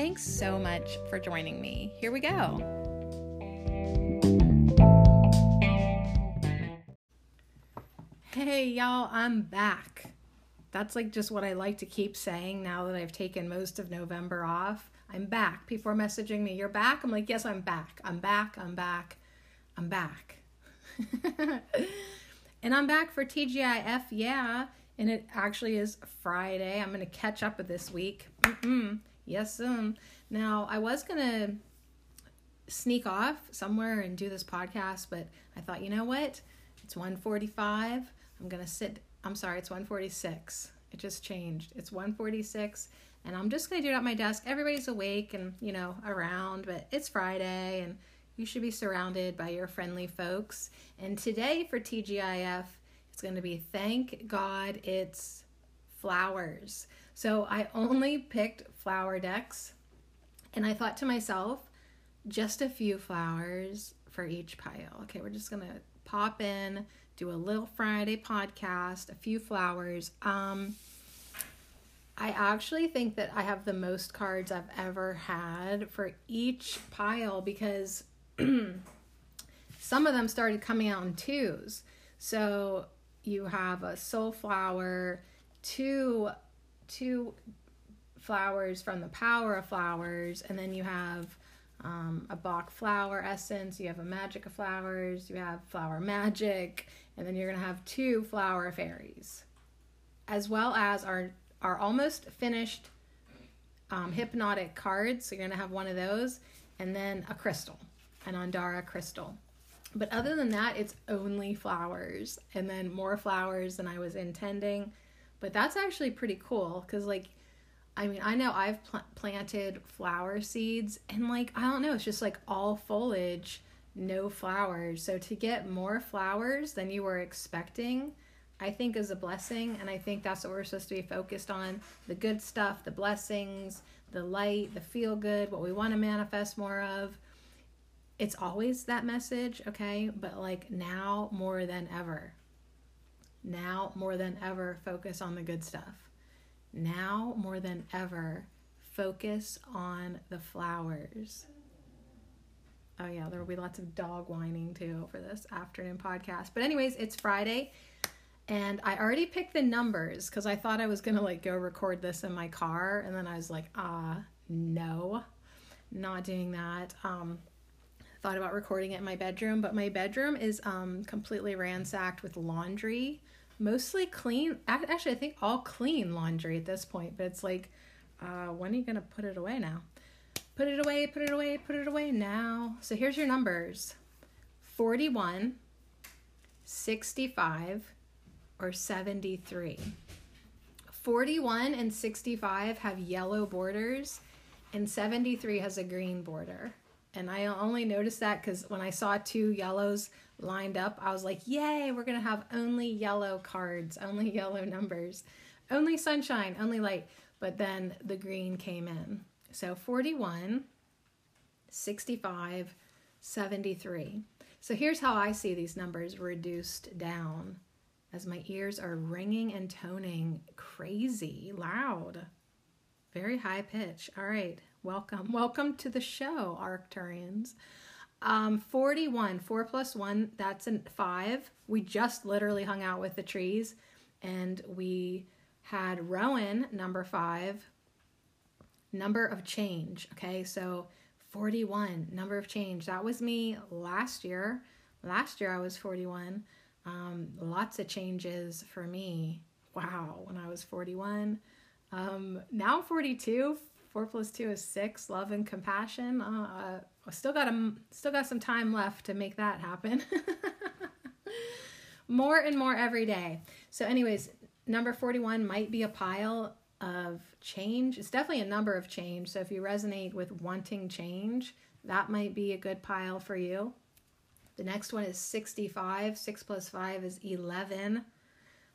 Thanks so much for joining me. Here we go. Hey, y'all, I'm back. That's like just what I like to keep saying now that I've taken most of November off. I'm back. People are messaging me, You're back? I'm like, Yes, I'm back. I'm back. I'm back. I'm back. and I'm back for TGIF, yeah. And it actually is Friday. I'm going to catch up with this week. Mm-mm. Yes, um. Now I was gonna sneak off somewhere and do this podcast, but I thought, you know what? It's 145. I'm gonna sit. I'm sorry, it's 146. It just changed. It's 146, and I'm just gonna do it at my desk. Everybody's awake and you know around, but it's Friday, and you should be surrounded by your friendly folks. And today for TGIF, it's gonna be thank God it's flowers. So I only picked flower decks and I thought to myself, just a few flowers for each pile. Okay, we're just going to pop in, do a little Friday podcast, a few flowers. Um I actually think that I have the most cards I've ever had for each pile because some of them started coming out in twos. So you have a soul flower, two two flowers from the power of flowers, and then you have um, a Bach flower essence, you have a magic of flowers, you have flower magic, and then you're gonna have two flower fairies, as well as our our almost finished um, hypnotic cards. So you're gonna have one of those, and then a crystal, an Andara crystal. But other than that, it's only flowers, and then more flowers than I was intending. But that's actually pretty cool because, like, I mean, I know I've pl- planted flower seeds and, like, I don't know, it's just like all foliage, no flowers. So to get more flowers than you were expecting, I think is a blessing. And I think that's what we're supposed to be focused on the good stuff, the blessings, the light, the feel good, what we want to manifest more of. It's always that message, okay? But like now more than ever. Now, more than ever, focus on the good stuff. Now, more than ever, focus on the flowers. Oh, yeah, there will be lots of dog whining too for this afternoon podcast. But, anyways, it's Friday and I already picked the numbers because I thought I was gonna like go record this in my car, and then I was like, ah, no, not doing that. Um, thought about recording it in my bedroom, but my bedroom is um completely ransacked with laundry mostly clean. Actually, I think all clean laundry at this point, but it's like, uh, when are you going to put it away now? Put it away, put it away, put it away now. So here's your numbers 41, 65, or 73. 41 and 65 have yellow borders, and 73 has a green border. And I only noticed that because when I saw two yellows lined up, I was like, yay, we're going to have only yellow cards, only yellow numbers, only sunshine, only light. But then the green came in. So 41, 65, 73. So here's how I see these numbers reduced down as my ears are ringing and toning crazy loud. Very high pitch. All right, welcome. Welcome to the show, Arcturians. Um, 41, 4 plus 1, that's a 5. We just literally hung out with the trees and we had Rowan, number 5, number of change. Okay, so 41, number of change. That was me last year. Last year I was 41. Um, lots of changes for me. Wow, when I was 41. Um, now I'm 42. 4 plus 2 is 6. Love and compassion. Uh, I still got a, still got some time left to make that happen. more and more every day. So, anyways, number 41 might be a pile of change. It's definitely a number of change. So if you resonate with wanting change, that might be a good pile for you. The next one is 65. 6 plus 5 is 11.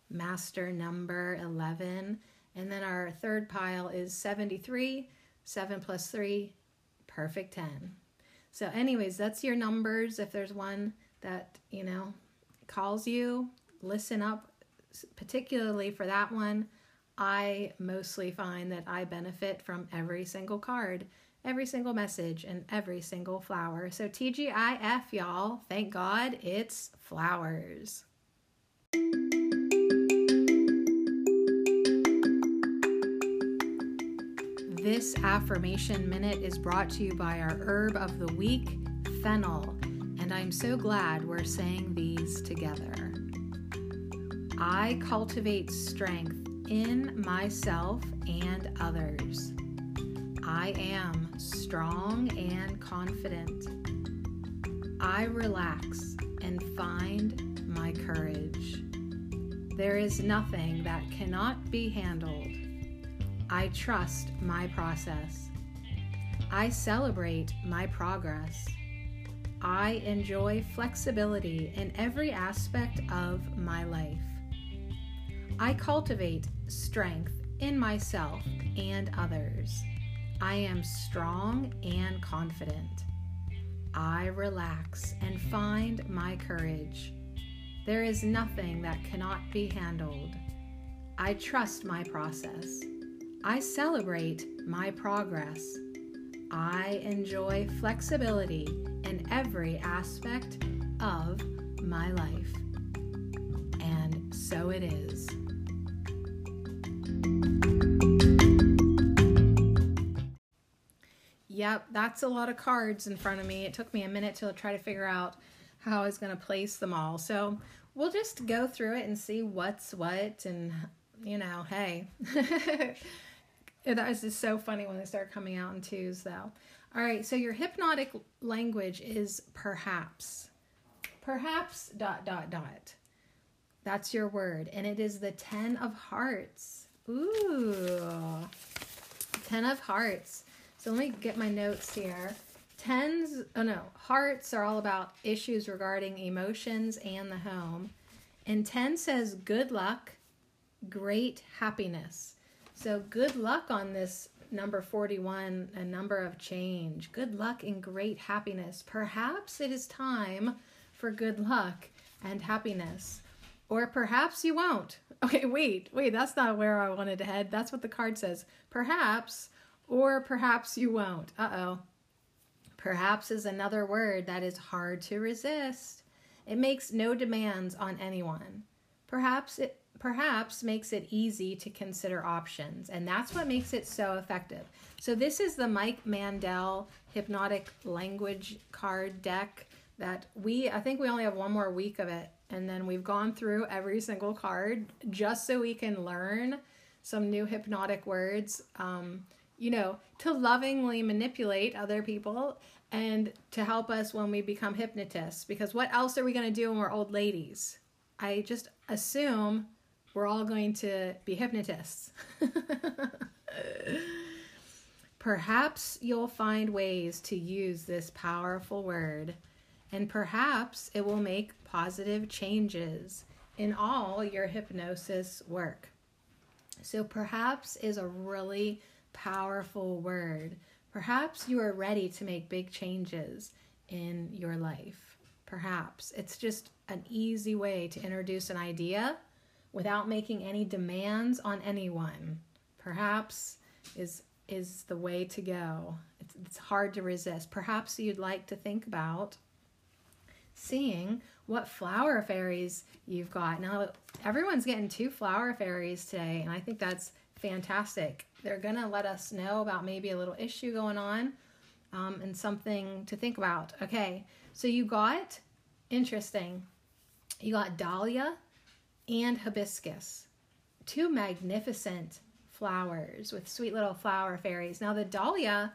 Master number 11. And then our third pile is 73. 7 plus 3, perfect 10. So, anyways, that's your numbers. If there's one that, you know, calls you, listen up, particularly for that one. I mostly find that I benefit from every single card, every single message, and every single flower. So, TGIF, y'all, thank God it's flowers. This affirmation minute is brought to you by our herb of the week, fennel, and I'm so glad we're saying these together. I cultivate strength in myself and others. I am strong and confident. I relax and find my courage. There is nothing that cannot be handled. I trust my process. I celebrate my progress. I enjoy flexibility in every aspect of my life. I cultivate strength in myself and others. I am strong and confident. I relax and find my courage. There is nothing that cannot be handled. I trust my process. I celebrate my progress. I enjoy flexibility in every aspect of my life. And so it is. Yep, that's a lot of cards in front of me. It took me a minute to try to figure out how I was going to place them all. So we'll just go through it and see what's what. And, you know, hey, it is just so funny when they start coming out in twos, though. All right, so your hypnotic language is perhaps. Perhaps, dot, dot, dot. That's your word. And it is the 10 of hearts. Ooh, 10 of hearts. So let me get my notes here. Tens, oh no, hearts are all about issues regarding emotions and the home. And 10 says good luck, great happiness. So good luck on this number 41, a number of change. Good luck and great happiness. Perhaps it is time for good luck and happiness. Or perhaps you won't. Okay, wait, wait, that's not where I wanted to head. That's what the card says. Perhaps, or perhaps you won't. Uh oh. Perhaps is another word that is hard to resist. It makes no demands on anyone. Perhaps it perhaps makes it easy to consider options, and that's what makes it so effective. So this is the Mike Mandel hypnotic language card deck that we I think we only have one more week of it and then we've gone through every single card just so we can learn some new hypnotic words um, you know to lovingly manipulate other people and to help us when we become hypnotists because what else are we going to do when we're old ladies i just assume we're all going to be hypnotists perhaps you'll find ways to use this powerful word and perhaps it will make positive changes in all your hypnosis work. So, perhaps is a really powerful word. Perhaps you are ready to make big changes in your life. Perhaps it's just an easy way to introduce an idea without making any demands on anyone. Perhaps is is the way to go. It's, it's hard to resist. Perhaps you'd like to think about seeing what flower fairies you've got. Now, everyone's getting two flower fairies today, and I think that's fantastic. They're going to let us know about maybe a little issue going on um, and something to think about. Okay, so you got, interesting, you got dahlia and hibiscus, two magnificent flowers with sweet little flower fairies. Now, the dahlia,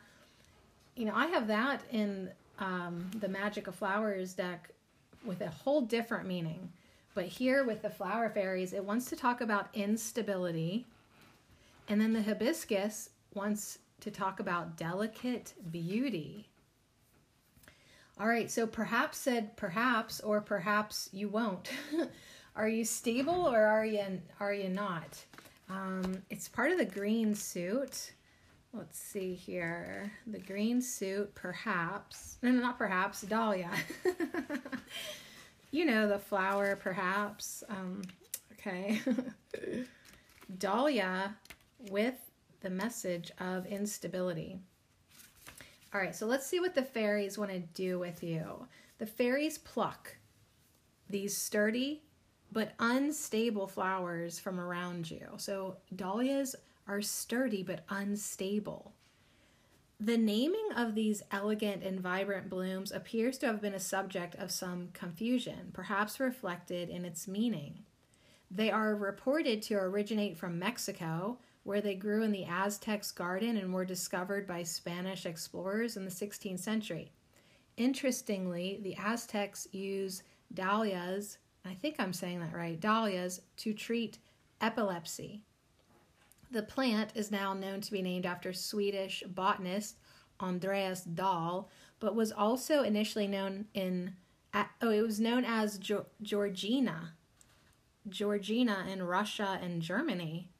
you know, I have that in um, the Magic of Flowers deck with a whole different meaning. But here with the flower fairies, it wants to talk about instability And then the hibiscus wants to talk about delicate beauty. All right, so perhaps said perhaps or perhaps you won't. are you stable or are you are you not? Um, it's part of the green suit. Let's see here. The green suit, perhaps. No, no, not perhaps. Dahlia. you know the flower, perhaps. Um, okay. Dahlia with the message of instability. All right, so let's see what the fairies want to do with you. The fairies pluck these sturdy but unstable flowers from around you. So dahlias are sturdy but unstable. The naming of these elegant and vibrant blooms appears to have been a subject of some confusion, perhaps reflected in its meaning. They are reported to originate from Mexico, where they grew in the Aztecs' garden and were discovered by Spanish explorers in the 16th century. Interestingly, the Aztecs used dahlias, I think I'm saying that right, dahlias to treat epilepsy. The plant is now known to be named after Swedish botanist Andreas Dahl, but was also initially known in oh, it was known as Georgina. Georgina in Russia and Germany.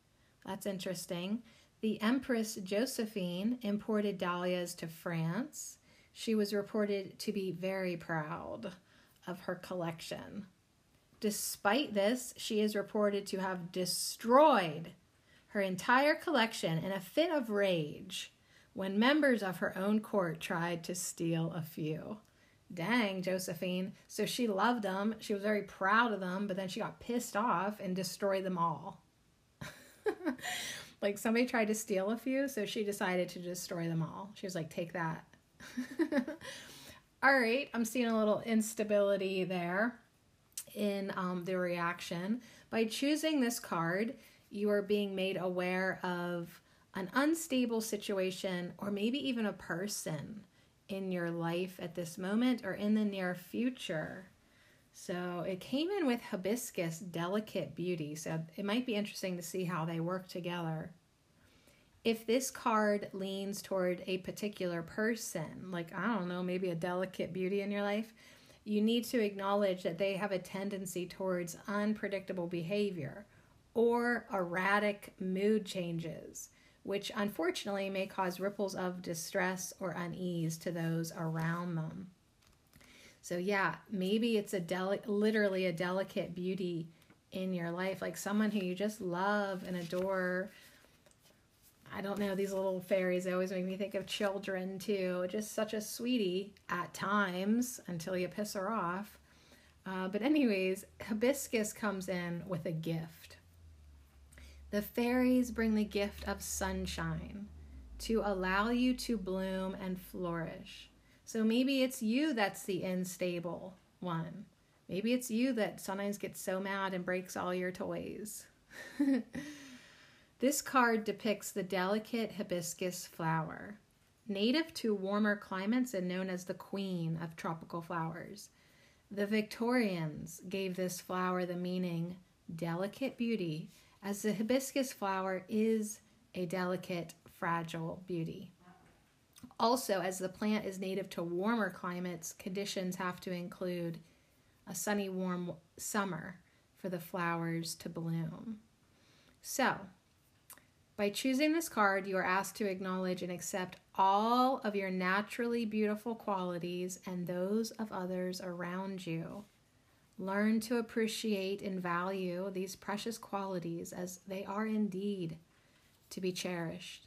That's interesting. The Empress Josephine imported dahlias to France. She was reported to be very proud of her collection. Despite this, she is reported to have destroyed her entire collection in a fit of rage when members of her own court tried to steal a few. Dang, Josephine. So she loved them. She was very proud of them, but then she got pissed off and destroyed them all. like somebody tried to steal a few, so she decided to destroy them all. She was like, take that. all right, I'm seeing a little instability there in um, the reaction. By choosing this card, you are being made aware of an unstable situation or maybe even a person in your life at this moment or in the near future. So it came in with hibiscus delicate beauty. So it might be interesting to see how they work together. If this card leans toward a particular person, like I don't know, maybe a delicate beauty in your life, you need to acknowledge that they have a tendency towards unpredictable behavior or erratic mood changes, which unfortunately may cause ripples of distress or unease to those around them. So, yeah, maybe it's a deli- literally a delicate beauty in your life, like someone who you just love and adore. I don't know, these little fairies they always make me think of children too. Just such a sweetie at times until you piss her off. Uh, but, anyways, hibiscus comes in with a gift. The fairies bring the gift of sunshine to allow you to bloom and flourish. So maybe it's you that's the unstable one. Maybe it's you that sometimes gets so mad and breaks all your toys. this card depicts the delicate hibiscus flower, native to warmer climates and known as the queen of tropical flowers. The Victorians gave this flower the meaning delicate beauty as the hibiscus flower is a delicate, fragile beauty. Also, as the plant is native to warmer climates, conditions have to include a sunny, warm summer for the flowers to bloom. So, by choosing this card, you are asked to acknowledge and accept all of your naturally beautiful qualities and those of others around you. Learn to appreciate and value these precious qualities as they are indeed to be cherished.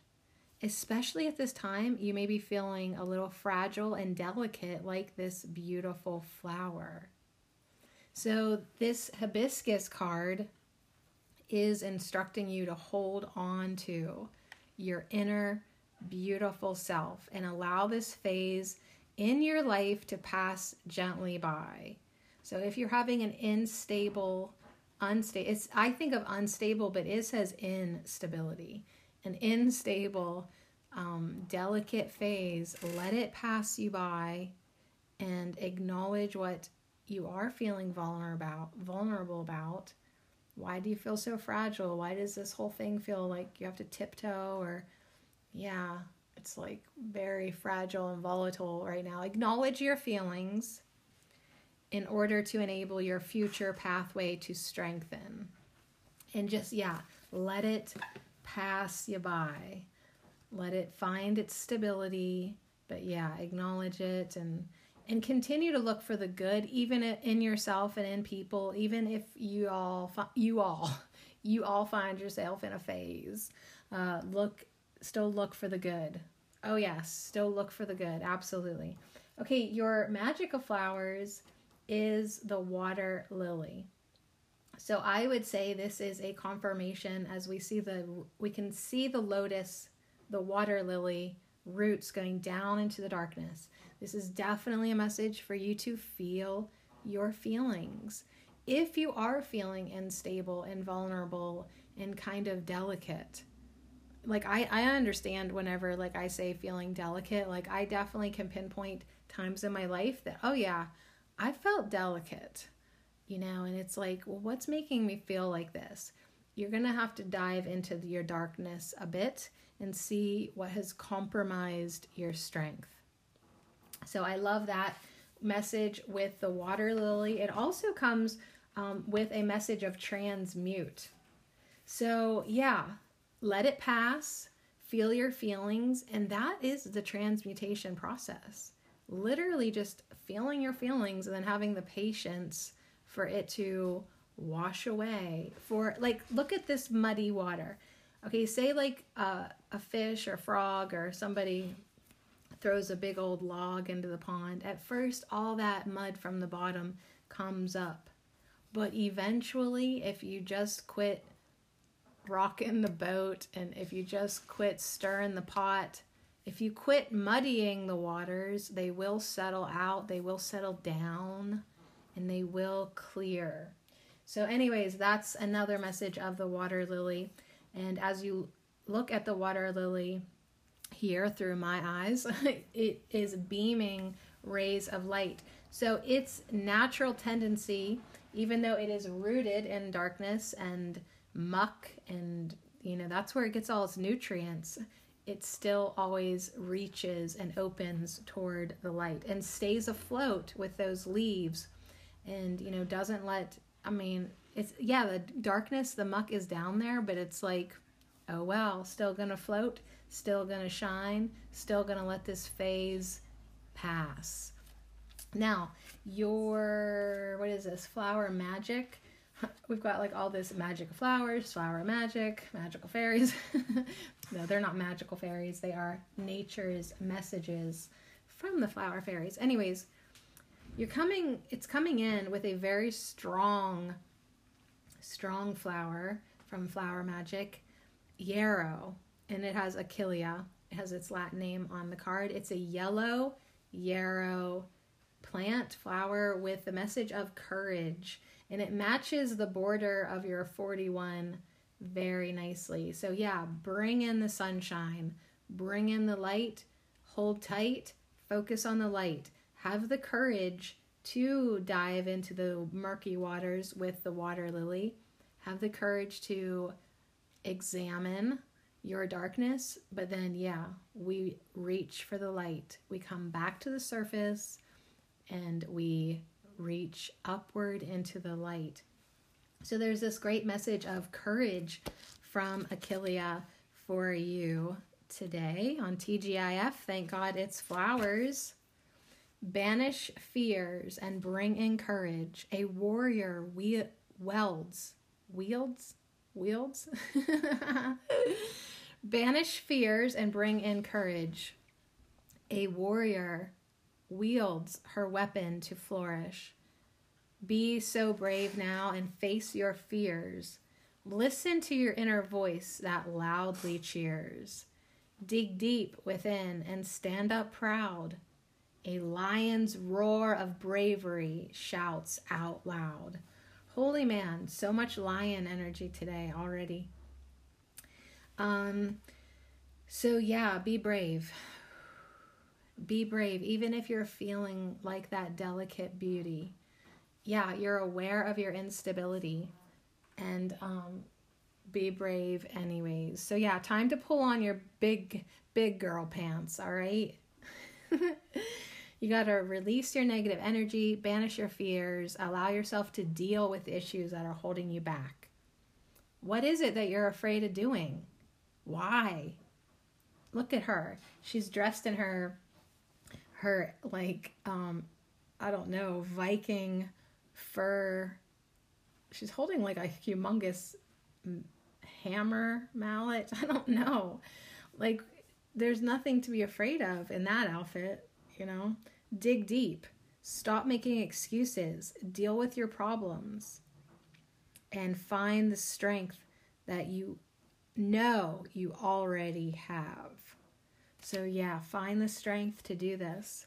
Especially at this time, you may be feeling a little fragile and delicate, like this beautiful flower. So, this hibiscus card is instructing you to hold on to your inner beautiful self and allow this phase in your life to pass gently by. So if you're having an unstable, unstable, it's I think of unstable, but it says instability, an unstable, um, delicate phase. Let it pass you by, and acknowledge what you are feeling vulnerable about, vulnerable about, Why do you feel so fragile? Why does this whole thing feel like you have to tiptoe or yeah, it's like very fragile and volatile right now. Acknowledge your feelings in order to enable your future pathway to strengthen. And just, yeah, let it pass you by. Let it find its stability, but yeah, acknowledge it and and continue to look for the good even in yourself and in people even if you all you all you all find yourself in a phase uh, look still look for the good. Oh yes still look for the good. Absolutely. Okay your magic of flowers is the water lily. So i would say this is a confirmation as we see the we can see the lotus the water lily roots going down into the darkness this is definitely a message for you to feel your feelings. If you are feeling unstable and vulnerable and kind of delicate, like I, I understand whenever like I say feeling delicate, like I definitely can pinpoint times in my life that, oh yeah, I felt delicate, you know, and it's like, well, what's making me feel like this? You're going to have to dive into your darkness a bit and see what has compromised your strength. So I love that message with the water lily. It also comes um, with a message of transmute. So, yeah, let it pass, feel your feelings, and that is the transmutation process. Literally just feeling your feelings and then having the patience for it to wash away. For, like, look at this muddy water. Okay, say like uh, a fish or frog or somebody throws a big old log into the pond, at first all that mud from the bottom comes up. But eventually, if you just quit rocking the boat and if you just quit stirring the pot, if you quit muddying the waters, they will settle out, they will settle down, and they will clear. So, anyways, that's another message of the water lily. And as you look at the water lily, here through my eyes, it is beaming rays of light. So its natural tendency, even though it is rooted in darkness and muck and you know that's where it gets all its nutrients it still always reaches and opens toward the light and stays afloat with those leaves and you know doesn't let i mean it's yeah the darkness the muck is down there but it's like oh well still gonna float still going to shine, still going to let this phase pass. Now, your, what is this, flower magic? We've got like all this magic flowers, flower magic, magical fairies. no, they're not magical fairies, they are nature's messages from the flower fairies. Anyways, you're coming, it's coming in with a very strong, strong flower from flower magic, yarrow and it has Achillea. It has its Latin name on the card. It's a yellow yarrow plant flower with the message of courage, and it matches the border of your 41 very nicely. So, yeah, bring in the sunshine, bring in the light, hold tight, focus on the light, have the courage to dive into the murky waters with the water lily, have the courage to examine your darkness, but then, yeah, we reach for the light. We come back to the surface and we reach upward into the light. So there's this great message of courage from Achillea for you today on TGIF. Thank God it's flowers. Banish fears and bring in courage. A warrior we- welds, wields, wields. Banish fears and bring in courage. A warrior wields her weapon to flourish. Be so brave now and face your fears. Listen to your inner voice that loudly cheers. Dig deep within and stand up proud. A lion's roar of bravery shouts out loud. Holy man, so much lion energy today already. Um, so, yeah, be brave. Be brave, even if you're feeling like that delicate beauty. Yeah, you're aware of your instability. and um, be brave anyways. So yeah, time to pull on your big big girl pants, all right? you got to release your negative energy, banish your fears, allow yourself to deal with issues that are holding you back. What is it that you're afraid of doing? Why? Look at her. She's dressed in her her like um I don't know, Viking fur. She's holding like a humongous hammer mallet. I don't know. Like there's nothing to be afraid of in that outfit, you know? Dig deep. Stop making excuses. Deal with your problems. And find the strength that you know you already have. So yeah, find the strength to do this.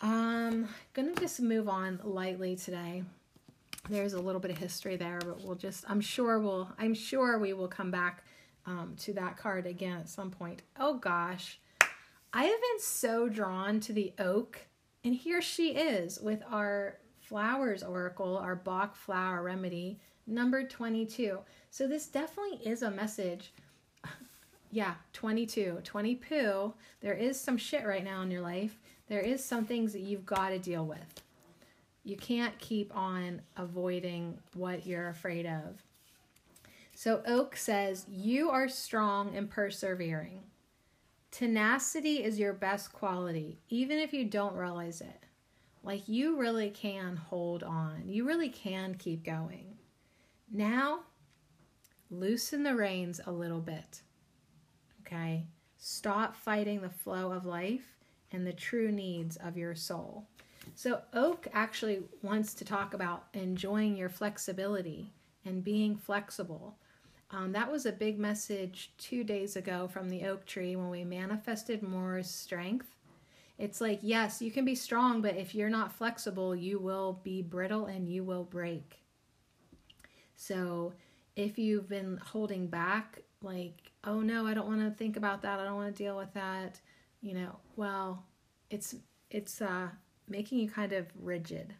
Um, gonna just move on lightly today. There's a little bit of history there, but we'll just I'm sure we'll I'm sure we will come back um, to that card again at some point. Oh gosh, I have been so drawn to the oak, and here she is with our flowers oracle, our Bach flower remedy, number 22. So this definitely is a message. yeah, 22. 20 poo. There is some shit right now in your life. There is some things that you've got to deal with. You can't keep on avoiding what you're afraid of. So Oak says, You are strong and persevering. Tenacity is your best quality, even if you don't realize it. Like you really can hold on, you really can keep going. Now, loosen the reins a little bit. Okay? Stop fighting the flow of life and the true needs of your soul. So, Oak actually wants to talk about enjoying your flexibility and being flexible um, that was a big message two days ago from the oak tree when we manifested more strength. It's like, yes, you can be strong, but if you're not flexible, you will be brittle and you will break. So if you've been holding back, like, oh no, I don't want to think about that, I don't want to deal with that, you know, well, it's it's uh, making you kind of rigid.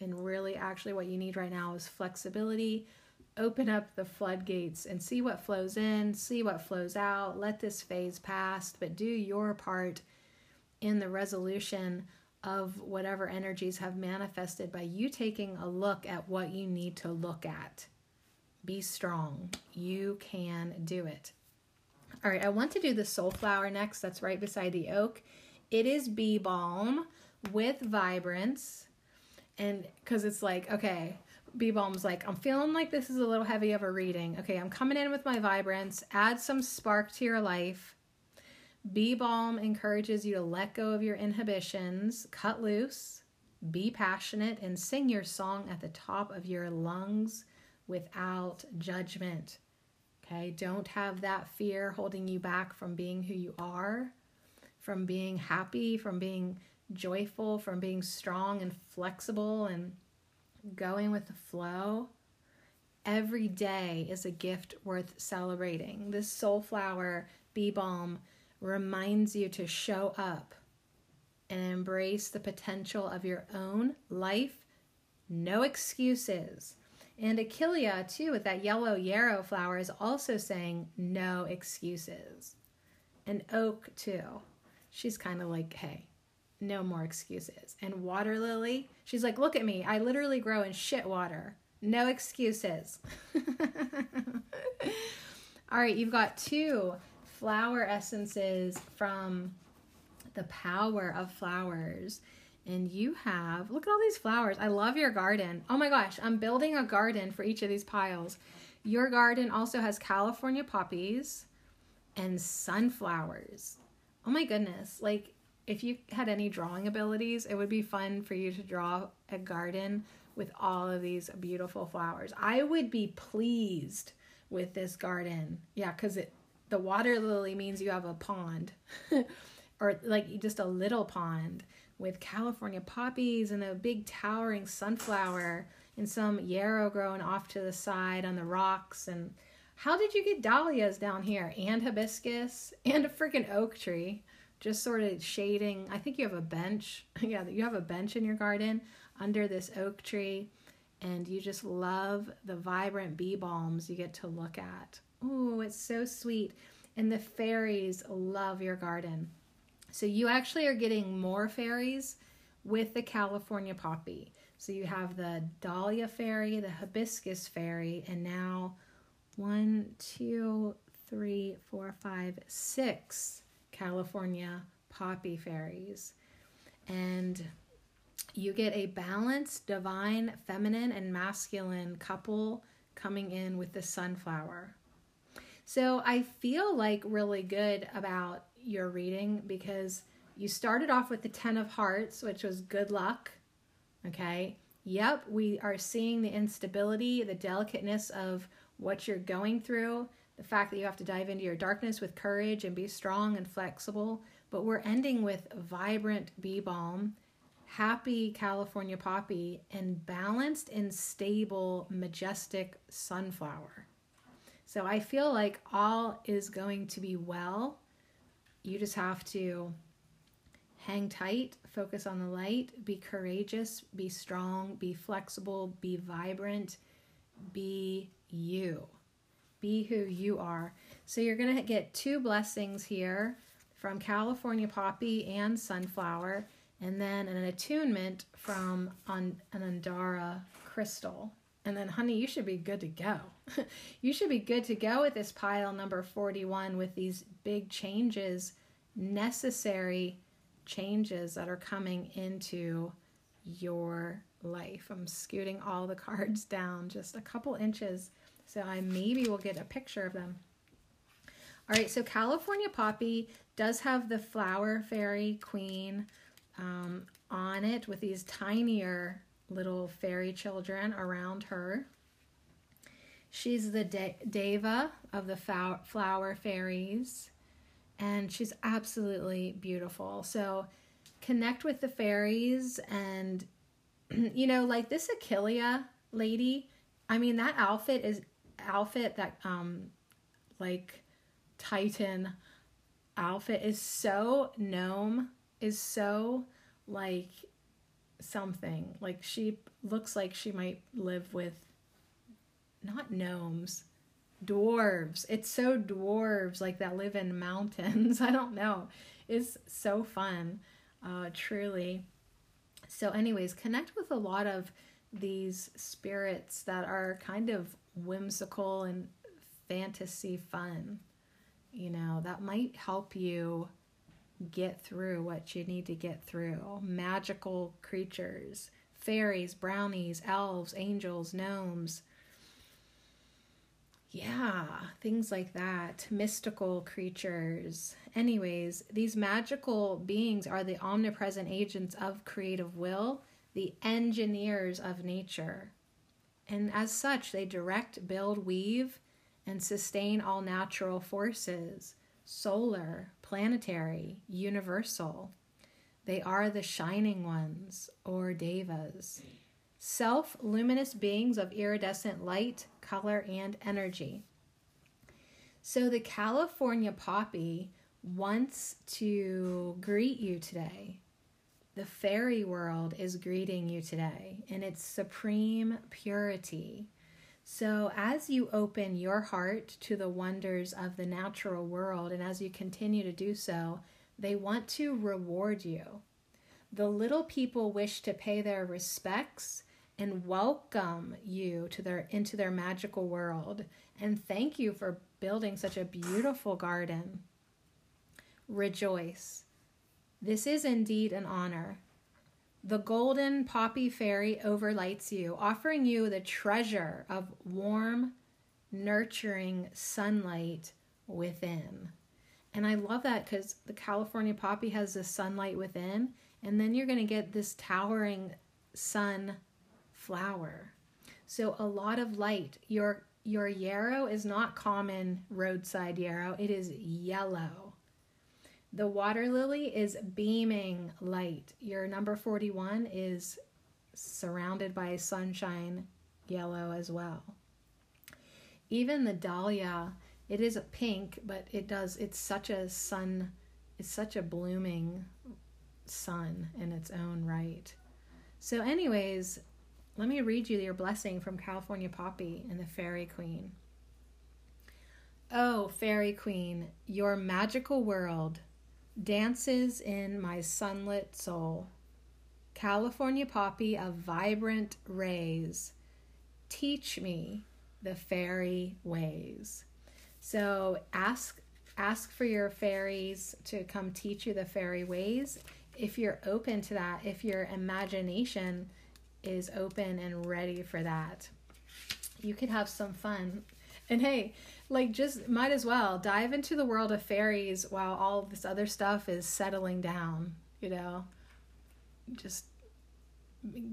And really, actually, what you need right now is flexibility, open up the floodgates and see what flows in, see what flows out, let this phase pass, but do your part in the resolution of whatever energies have manifested by you taking a look at what you need to look at. Be strong. You can do it. All right, I want to do the soul flower next. That's right beside the oak. It is bee balm with vibrance. And because it's like, okay, Bee Balm's like, I'm feeling like this is a little heavy of a reading. Okay, I'm coming in with my vibrance. Add some spark to your life. Bee Balm encourages you to let go of your inhibitions, cut loose, be passionate, and sing your song at the top of your lungs without judgment. Okay, don't have that fear holding you back from being who you are, from being happy, from being joyful, from being strong and flexible and going with the flow, every day is a gift worth celebrating. This soul flower bee balm reminds you to show up and embrace the potential of your own life. No excuses. And Achillea, too, with that yellow yarrow flower, is also saying no excuses. And Oak, too. She's kind of like, hey, no more excuses. And water lily, she's like, look at me. I literally grow in shit water. No excuses. All right, you've got two flower essences from the power of flowers. And you have, look at all these flowers. I love your garden. Oh my gosh, I'm building a garden for each of these piles. Your garden also has California poppies and sunflowers. Oh my goodness. Like, if you had any drawing abilities, it would be fun for you to draw a garden with all of these beautiful flowers. I would be pleased with this garden. Yeah, because it the water lily means you have a pond. or like just a little pond with California poppies and a big towering sunflower and some yarrow growing off to the side on the rocks and how did you get dahlias down here and hibiscus and a freaking oak tree? Just sort of shading. I think you have a bench. yeah, you have a bench in your garden under this oak tree. and you just love the vibrant bee balms you get to look at. Oh, it's so sweet. And the fairies love your garden. So you actually are getting more fairies with the California poppy. So you have the dahlia fairy, the hibiscus fairy, and now one, two, three, four, five, six California poppy fairies. And you get a balanced, divine, feminine, and masculine couple coming in with the sunflower. So I feel like really good about your reading because you started off with the 10 of hearts, which was good luck. Okay. Yep, we are seeing the instability, the delicateness of what you're going through, the fact that you have to dive into your darkness with courage and be strong and flexible. But we're ending with vibrant bee balm, happy California poppy, and balanced and stable, majestic sunflower. So I feel like all is going to be well. You just have to hang tight, focus on the light, be courageous, be strong, be flexible, be vibrant, be you. Be who you are. So you're going to get two blessings here from California Poppy and Sunflower, and then an attunement from an Andara crystal. And then, honey, you should be good to go. you should be good to go with this pile number 41 with these big changes, necessary changes that are coming into your life. I'm scooting all the cards down just a couple inches so I maybe will get a picture of them. All right, so California Poppy does have the flower fairy queen um, on it with these tinier little fairy children around her. She's the de- Deva of the flower fairies, and she's absolutely beautiful. So connect with the fairies, and you know, like this Achillea lady. I mean, that outfit is outfit that um like Titan outfit is so gnome is so like something. Like she looks like she might live with not gnomes dwarves. It's so dwarves like that live in mountains. I don't know. It's so fun uh truly. So anyways connect with a lot of these spirits that are kind of whimsical and fantasy fun. You know, that might help you get through what you need to get through. Magical creatures, fairies, brownies, elves, angels, gnomes. Yeah, things like that. Mystical creatures. Anyways, these magical beings are the omnipresent agents of creative will, the engineers of nature and as such, they direct, build, weave, and sustain all natural forces solar, planetary, universal. They are the shining ones, or devas, self luminous beings of iridescent light, color, and energy. So the California poppy wants to greet you today the fairy world is greeting you today in its supreme purity. So, as you open your heart to the wonders of the natural world, and as you continue to do so, they want to reward you. The little people wish to pay their respects and welcome you to their into their magical world and thank you for building such a beautiful garden. Rejoice. This is indeed an honor. The golden poppy fairy overlights you, offering you the treasure of warm, nurturing sunlight within. And I love that because the California poppy has the sunlight within, and then you're going to get this towering sun flower. So a lot of light. Your your yarrow is not common roadside yarrow. It is yellow. The water lily is beaming light. Your number 41 is surrounded by sunshine yellow as well. Even the dahlia, it is a pink, but it does, it's such a sun, it's such a blooming sun in its own right. So, anyways, let me read you your blessing from California Poppy and the Fairy Queen. Oh, Fairy Queen, your magical world dances in my sunlit soul. California Poppy of vibrant rays, teach me the fairy ways. So ask ask for your fairies to come teach you the fairy ways if you're open to that, if your imagination is open and ready for that, you could have some fun. And hey, like just might as well dive into the world of fairies while all this other stuff is settling down, you know. Just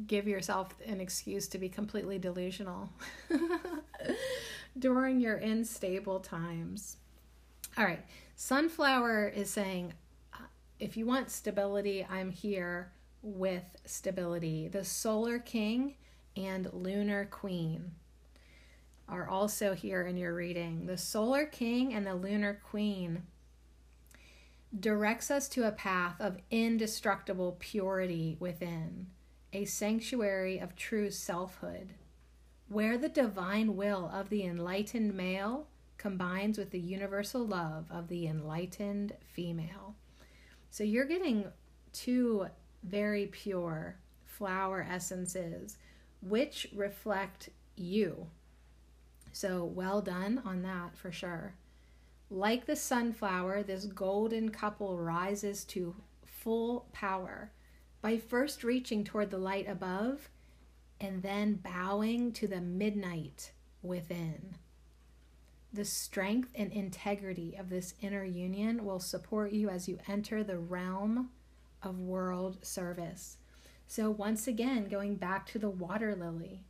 give yourself an excuse to be completely delusional during your unstable times. All right. Sunflower is saying, uh, if you want stability, I'm here with stability. The Solar King and Lunar Queen are also here in your reading. The Solar King and the Lunar Queen directs us to a path of indestructible purity within, a sanctuary of true selfhood, where the divine will of the enlightened male combines with the universal love of the enlightened female. So you're getting two very pure flower essences, which reflect you. So well done on that for sure. Like the sunflower, this golden couple rises to full power by first reaching toward the light above and then bowing to the midnight within. The strength and integrity of this inner union will support you as you enter the realm of world service. So, once again, going back to the water lily.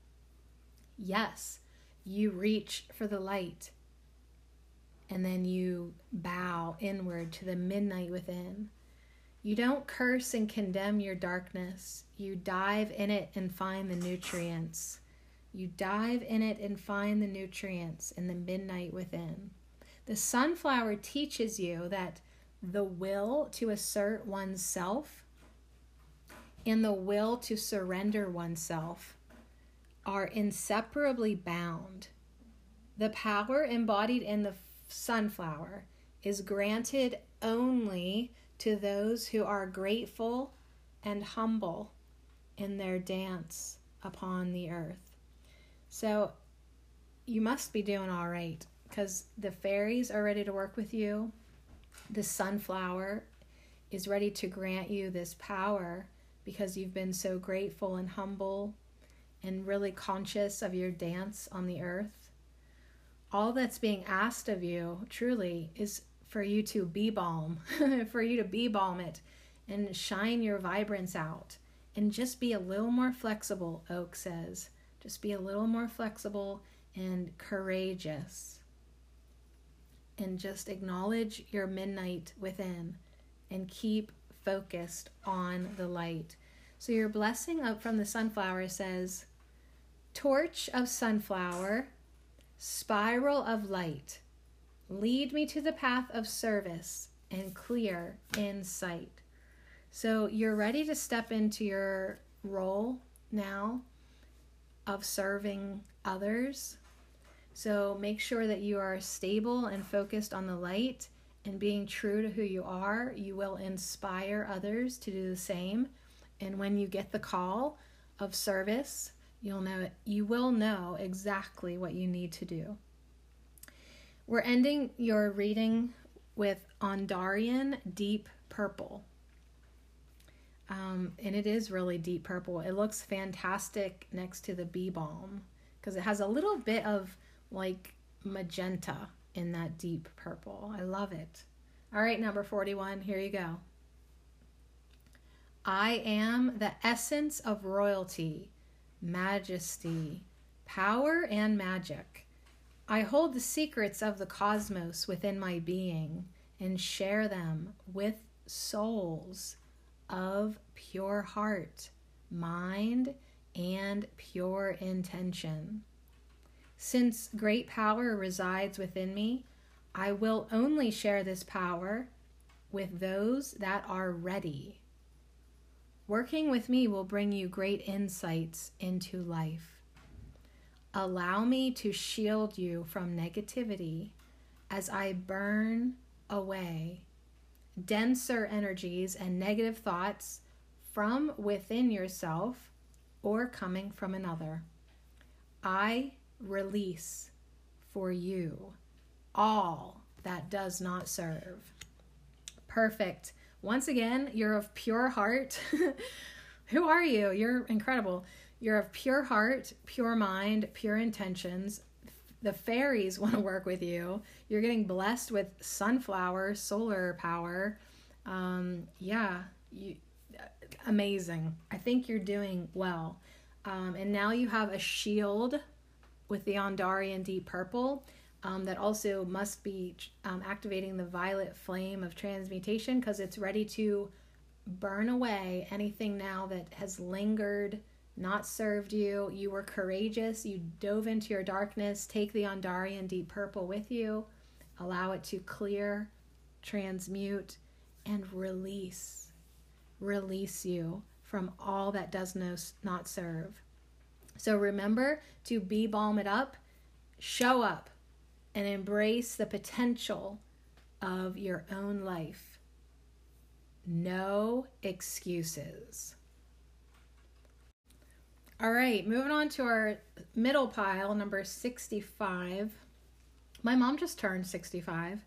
Yes, you reach for the light and then you bow inward to the midnight within. You don't curse and condemn your darkness, you dive in it and find the nutrients. You dive in it and find the nutrients in the midnight within. The sunflower teaches you that the will to assert oneself and the will to surrender oneself are inseparably bound. The power embodied in the sunflower is granted only to those who are grateful and humble in their dance upon the earth. So you must be doing all right because the fairies are ready to work with you. The sunflower is ready to grant you this power because you've been so grateful and humble and really conscious of your dance on the earth. All that's being asked of you truly is for you to be balm, for you to be balm it and shine your vibrance out and just be a little more flexible, Oak says. Just be a little more flexible and courageous. And just acknowledge your midnight within and keep focused on the light. So, your blessing up from the sunflower says, Torch of sunflower, spiral of light, lead me to the path of service and clear insight. So, you're ready to step into your role now of serving others. So make sure that you are stable and focused on the light and being true to who you are. You will inspire others to do the same. And when you get the call of service, you'll know you will know exactly what you need to do. We're ending your reading with Ondarian Deep Purple. Um, and it is really deep purple. It looks fantastic next to the bee balm because it has a little bit of like magenta in that deep purple. I love it. All right, number 41, here you go. I am the essence of royalty, majesty, power, and magic. I hold the secrets of the cosmos within my being and share them with souls of pure heart, mind, and pure intention. Since great power resides within me, I will only share this power with those that are ready. Working with me will bring you great insights into life. Allow me to shield you from negativity as I burn away denser energies and negative thoughts from within yourself or coming from another. I release for you all that does not serve. Perfect. Once again, you're of pure heart. Who are you? You're incredible. You're of pure heart, pure mind, pure intentions. The fairies want to work with you. You're getting blessed with sunflower, solar power. Um, yeah, you, amazing. I think you're doing well. Um, and now you have a shield with the Andarian Deep Purple um, that also must be um, activating the violet flame of transmutation because it's ready to burn away anything now that has lingered, not served you. You were courageous, you dove into your darkness. Take the Andarian Deep Purple with you, allow it to clear, transmute, and release. Release you from all that does no, not serve. So remember to be balm it up, show up, and embrace the potential of your own life. No excuses. All right, moving on to our middle pile, number 65. My mom just turned 65.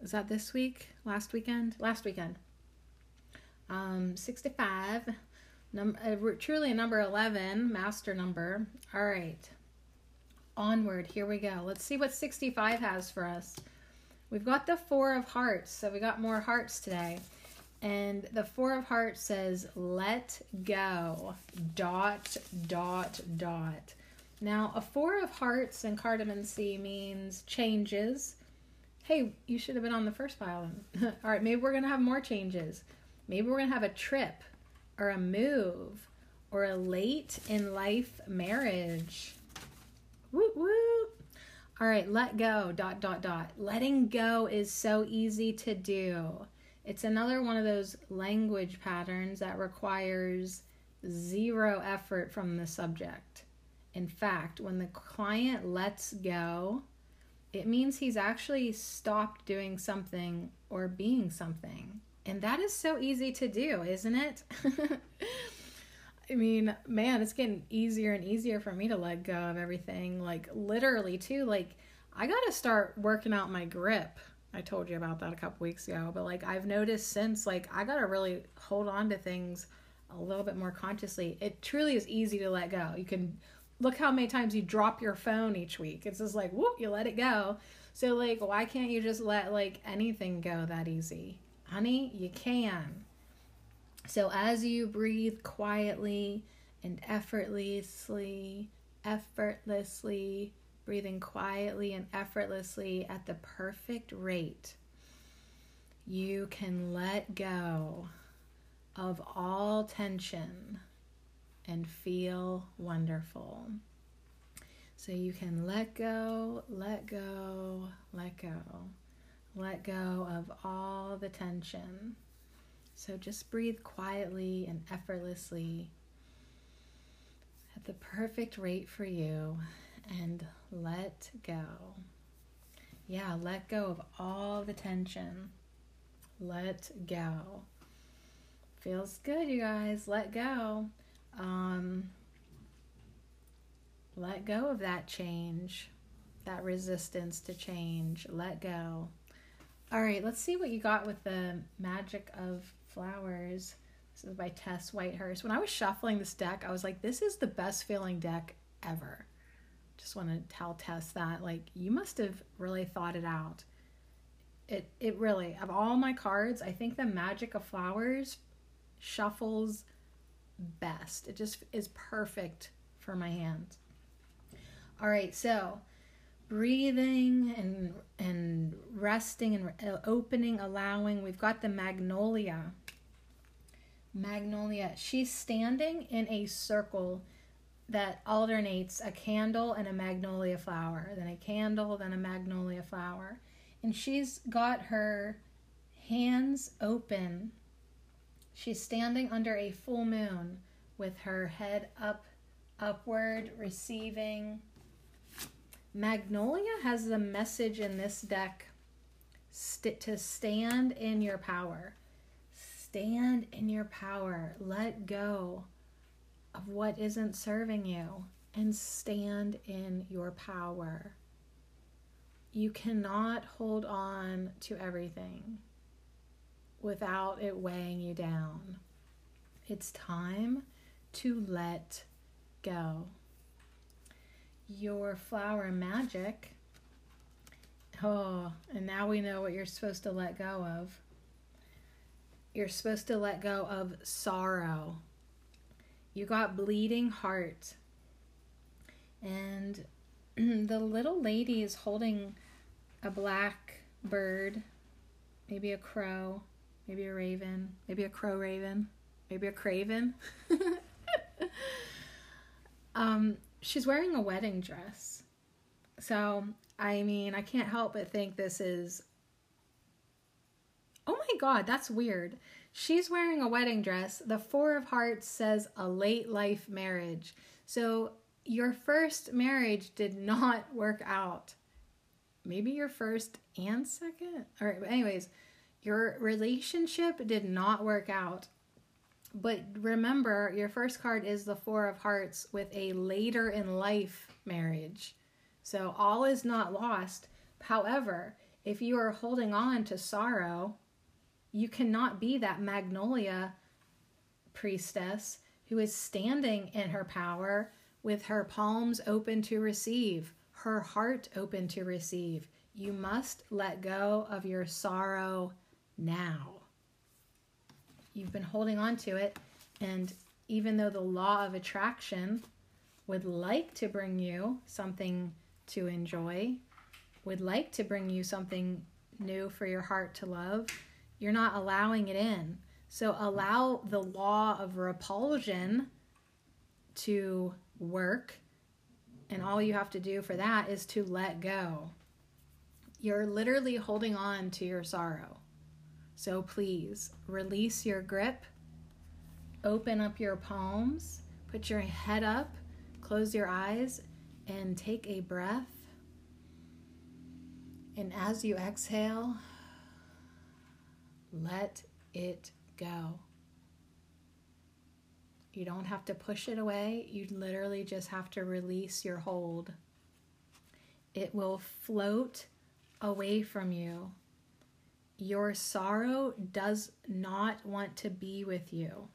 Is that this week? Last weekend? Last weekend. Um, 65. Num- uh, truly a number 11, master number. All right onward. Here we go. Let's see what 65 has for us. We've got the Four of Hearts, so we got more hearts today. And the Four of Hearts says, let go, dot, dot, dot. Now, a Four of Hearts in Cartomancy means changes. Hey, you should have been on the first pile. All right, maybe we're going to have more changes. Maybe we're going to have a trip or a move or a late in life marriage. Whoop whoop. All right, let go. Dot dot dot. Letting go is so easy to do. It's another one of those language patterns that requires zero effort from the subject. In fact, when the client lets go, it means he's actually stopped doing something or being something. And that is so easy to do, isn't it? I mean, man, it's getting easier and easier for me to let go of everything. Like, literally, too. Like, I got to start working out my grip. I told you about that a couple weeks ago. But, like, I've noticed since, like, I got to really hold on to things a little bit more consciously. It truly is easy to let go. You can look how many times you drop your phone each week. It's just like, whoop, you let it go. So, like, why can't you just let, like, anything go that easy? Honey, you can. So as you breathe quietly and effortlessly, effortlessly, breathing quietly and effortlessly at the perfect rate, you can let go of all tension and feel wonderful. So you can let go, let go, let go. Let go of all the tension. So just breathe quietly and effortlessly at the perfect rate for you and let go. Yeah, let go of all the tension. Let go. Feels good, you guys. Let go. Um, let go of that change, that resistance to change. Let go. All right, let's see what you got with the magic of Flowers. This is by Tess Whitehurst. When I was shuffling this deck, I was like, this is the best feeling deck ever. Just want to tell Tess that. Like, you must have really thought it out. It, it really, of all my cards, I think the Magic of Flowers shuffles best. It just is perfect for my hands. All right, so breathing and and resting and opening allowing we've got the magnolia Magnolia. She's standing in a circle that alternates a candle and a magnolia flower, then a candle, then a magnolia flower. And she's got her hands open She's standing under a full moon with her head up, upward, receiving. Magnolia has the message in this deck st- to stand in your power. Stand in your power. Let go of what isn't serving you and stand in your power. You cannot hold on to everything without it weighing you down. It's time to let go. Your flower magic. Oh, and now we know what you're supposed to let go of. You're supposed to let go of sorrow. You got bleeding heart. And the little lady is holding a black bird, maybe a crow, maybe a raven, maybe a crow raven, maybe a craven. um, she's wearing a wedding dress. So, I mean, I can't help but think this is. Oh my god, that's weird. She's wearing a wedding dress. The Four of Hearts says a late life marriage. So, your first marriage did not work out. Maybe your first and second? All right, anyways, your relationship did not work out. But remember, your first card is the Four of Hearts with a later in life marriage. So all is not lost. However, if you are holding on to sorrow, you cannot be that magnolia priestess who is standing in her power with her palms open to receive, her heart open to receive. You must let go of your sorrow now. You've been holding on to it, and even though the law of attraction would like to bring you something to enjoy, would like to bring you something new for your heart to love, you're not allowing it in. So allow the law of repulsion to work, and all you have to do for that is to let go. You're literally holding on to your sorrow. So please release your grip, open up your palms, put your head up, close your eyes, and take a breath. And as you exhale, let it go. You don't have to push it away, you literally just have to release your hold. It will float away from you. Your sorrow does not want to be with you.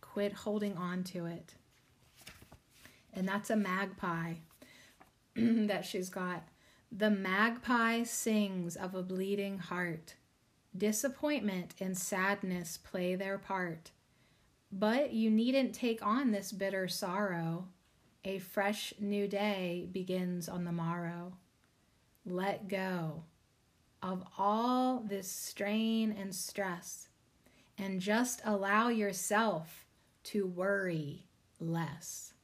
Quit holding on to it. And that's a magpie that she's got. The magpie sings of a bleeding heart. Disappointment and sadness play their part. But you needn't take on this bitter sorrow. A fresh new day begins on the morrow. Let go of all this strain and stress and just allow yourself to worry less.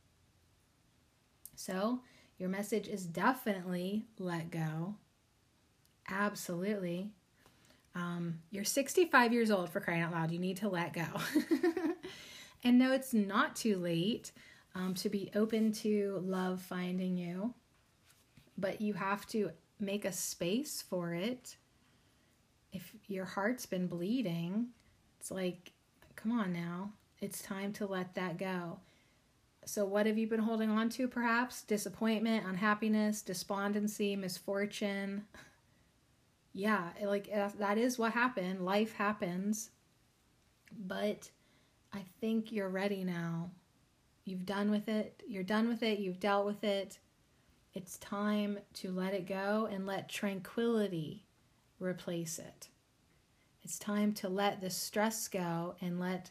So, your message is definitely let go. Absolutely. Um, you're 65 years old for crying out loud. You need to let go. and no, it's not too late um, to be open to love finding you, but you have to make a space for it. If your heart's been bleeding, it's like, come on now. It's time to let that go. So, what have you been holding on to? Perhaps disappointment, unhappiness, despondency, misfortune. Yeah, like uh, that is what happened. Life happens. But I think you're ready now. You've done with it. You're done with it. You've dealt with it. It's time to let it go and let tranquility replace it. It's time to let the stress go and let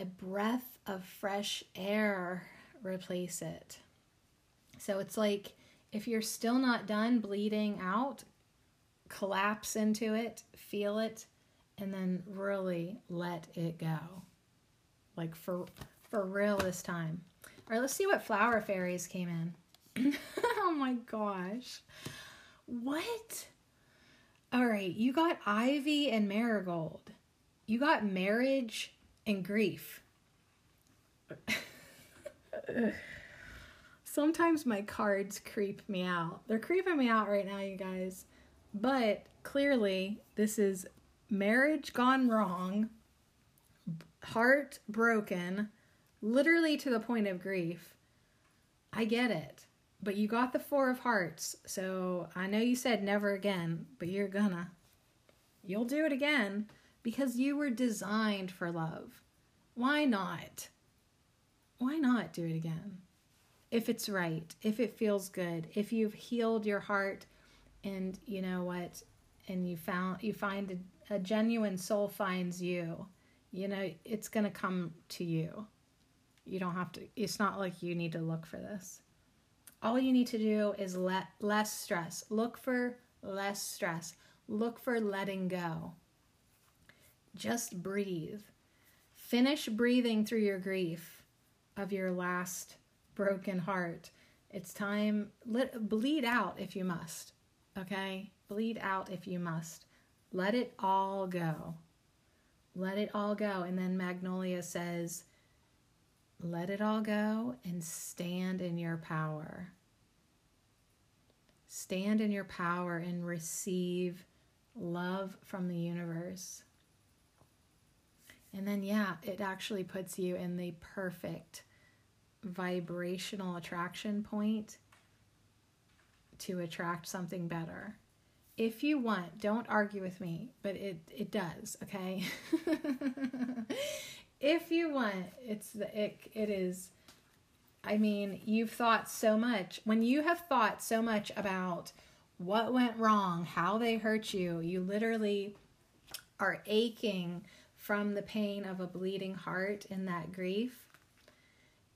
a breath of fresh air replace it. So it's like if you're still not done bleeding out, collapse into it, feel it, and then really let it go. Like for for real this time. All right, let's see what flower fairies came in. oh my gosh. What? All right, you got Ivy and Marigold. You got marriage and grief. Sometimes my cards creep me out. They're creeping me out right now, you guys. But clearly, this is marriage gone wrong, heart broken, literally to the point of grief. I get it. But you got the Four of Hearts, so I know you said never again, but you're gonna. You'll do it again because you were designed for love. Why not? Why not do it again? If it's right, if it feels good, if you've healed your heart and you know what, and you found you find a, a genuine soul finds you, you know, it's going to come to you. You don't have to it's not like you need to look for this all you need to do is let less stress. Look for less stress. Look for letting go. Just breathe. Finish breathing through your grief of your last broken heart. It's time let bleed out if you must. Okay? Bleed out if you must. Let it all go. Let it all go. And then Magnolia says, let it all go and stand in your power. Stand in your power and receive love from the universe. And then, yeah, it actually puts you in the perfect vibrational attraction point to attract something better. If you want, don't argue with me, but it, it does, okay? if you want, it's the it, it is I mean, you've thought so much. When you have thought so much about what went wrong, how they hurt you, you literally are aching from the pain of a bleeding heart and that grief.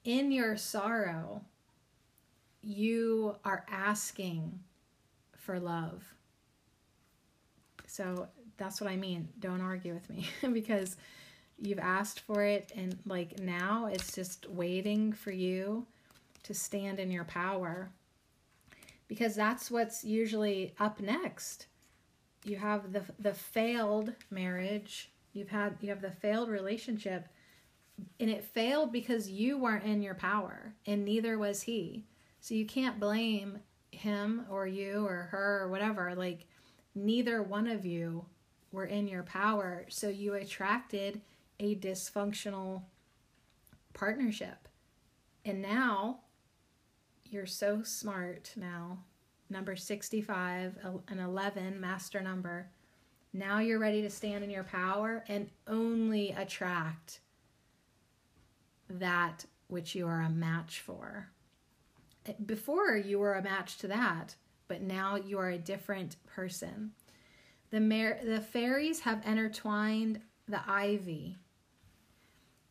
In your sorrow, you are asking for love. So that's what I mean. Don't argue with me because you've asked for it and like now it's just waiting for you to stand in your power because that's what's usually up next you have the the failed marriage you've had you have the failed relationship and it failed because you weren't in your power and neither was he so you can't blame him or you or her or whatever like neither one of you were in your power so you attracted a dysfunctional partnership. And now you're so smart now. Number 65, an 11 master number. Now you're ready to stand in your power and only attract that which you are a match for. Eh, before you were a match to that, but now you are a different person. The, mar- the fairies have intertwined the ivy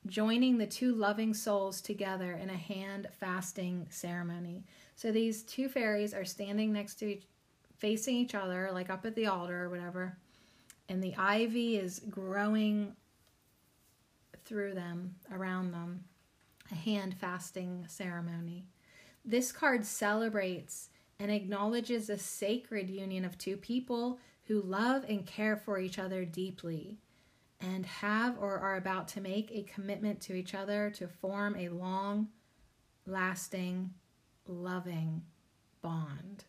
joining the two loving souls together in a hand fasting ceremony. So these two fairies are standing next to each, facing each other, like up at the altar or whatever, and the ivy is growing through them, around them, a hand fasting ceremony. This card celebrates and acknowledges a sacred union of two people who love and care for each other deeply and have or are about to make a commitment to each other to form a long lasting, loving bond.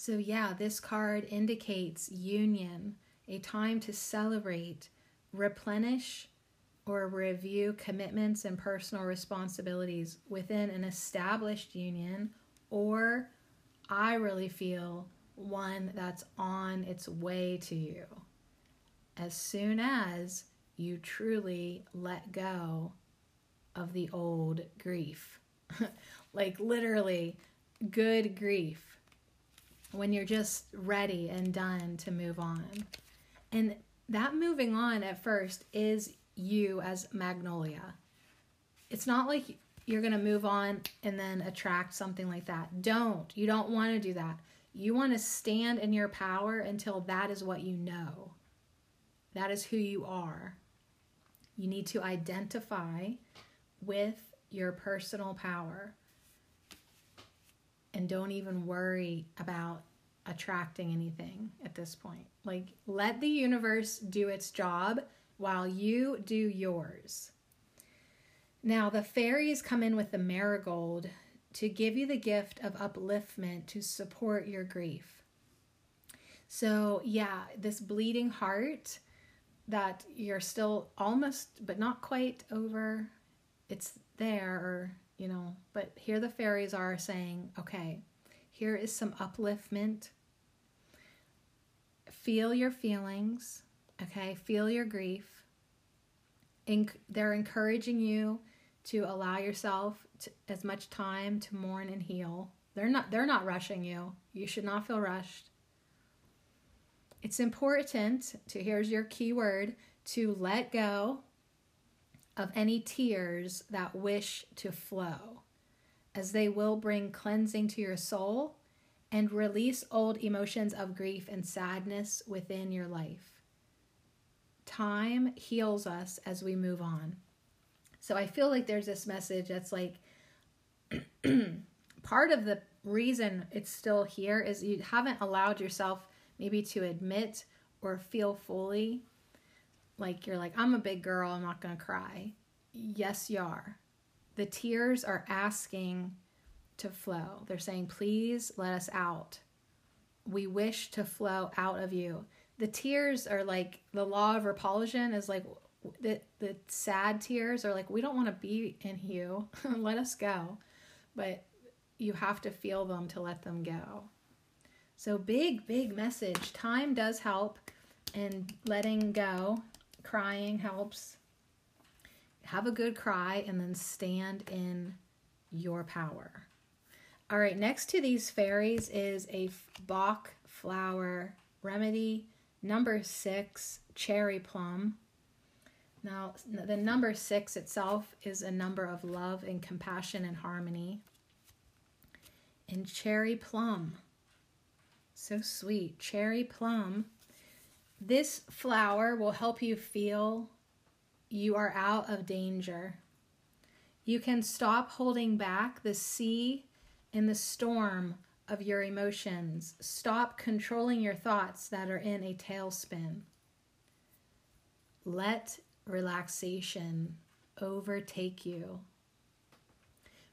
So, yeah, this card indicates union, a time to celebrate, replenish, or review commitments and personal responsibilities within an established union, or I really feel one that's on its way to you as soon as you truly let go of the old grief. like literally, good grief. When you're just ready and done to move on. And that moving on at first is you as Magnolia. It's not like you're going to move on and then attract something like that. Don't. You don't want to do that. You want to stand in your power until that is what you know. That is who you are. You need to identify with your personal power don't even worry about attracting anything at this point. Like, let the universe do its job while you do yours. Now, the fairies come in with the marigold to give you the gift of upliftment to support your grief. So, yeah, this bleeding heart that you're still almost, but not quite over, it's there, or, you know, but here the fairies are saying, okay, here is some upliftment. Feel your feelings, okay? Feel your grief. In- they're encouraging you to allow yourself to, as much time to mourn and heal. They're not they're not rushing you. You should not feel rushed. It's important to here's your key word to let go of any tears that wish to flow as they will bring cleansing to your soul and release old emotions of grief and sadness within your life. Time heals us as we move on. So I feel like there's this message that's like part of the reason it's still here is you haven't allowed yourself maybe to admit or feel fully like you're like, I'm a big girl, I'm not going to cry. Yes, you are. The tears are asking to flow. They're saying, please let us out. We wish to flow out of you. The tears are like the law of repulsion is like the the sad tears are like we don't want to be in you let us go but you have to feel them to let them go so big big message time does help and letting go crying helps have a good cry and then stand in your power all right next to these fairies is a bach flower remedy number six cherry plum now, the number six itself is a number of love and compassion and harmony. And cherry plum. So sweet. Cherry plum. This flower will help you feel you are out of danger. You can stop holding back the sea and the storm of your emotions. Stop controlling your thoughts that are in a tailspin. Let relaxation overtake you.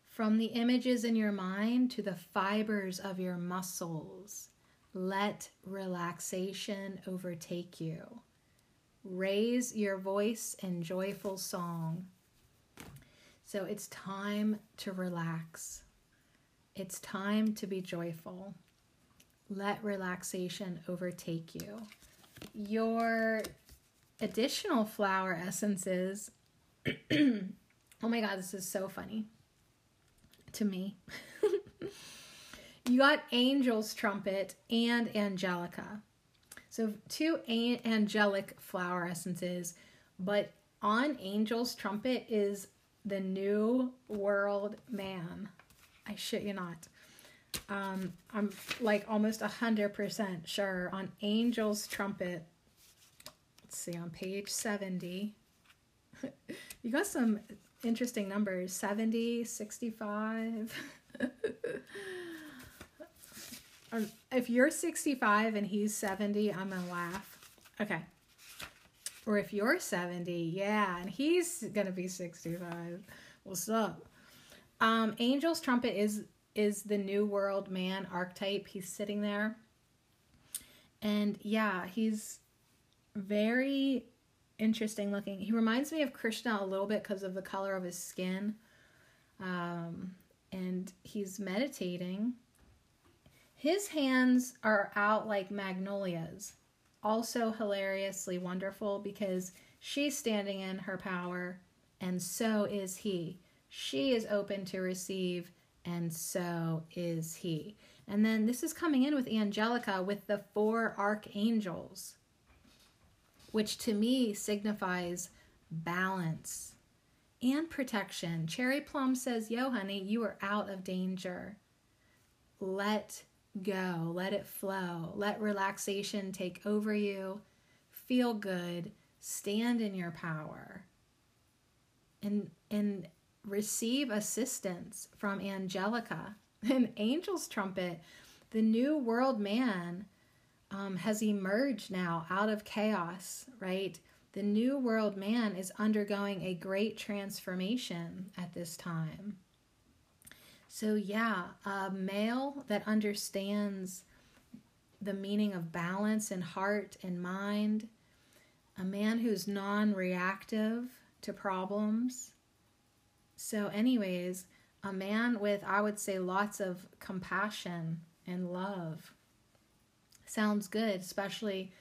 From the images in your mind to the fibers of your muscles, let relaxation overtake you. Raise your voice in joyful song. So it's time to relax. It's time to be joyful. Let relaxation overtake you. Your additional flower essences. oh my god, this is so funny to me. you got Angel's Trumpet and Angelica. So, two angelic flower essences, but on Angel's Trumpet is the New World Man. I shit you not. Um, I'm like almost a hundred percent sure on Angel's Trumpet let's see, on page 70, you got some interesting numbers 70, 65. Um, if you're 65 and he's 70, I'm going to laugh. Okay. Or if you're 70, yeah, and he's going to be 65. What's up? Um, Angel's trumpet is is the new world man archetype. He's sitting there. And yeah, he's very interesting looking. He reminds me of Krishna a little bit because of the color of his skin. Um, and he's meditating. His hands are out like magnolias. Also hilariously wonderful because she's standing in her power, and so is he. She is open to receive, and so is he. And then this is coming in with Angelica with the four archangels which to me signifies balance and protection. Cherry Plum says, Yo, honey, you are out of danger. Let go, let it flow, let relaxation take over you. Feel good, stand in your power, and, and receive assistance from Angelica. An angel's trumpet the new world man um, has emerged now out of chaos, right? The new world man is undergoing a great transformation at this time. So, yeah, a male that understands the meaning of balance in heart and mind, a man who's non reactive to problems. So, anyways, a man with, I would say, lots of compassion and love. Sounds good, especially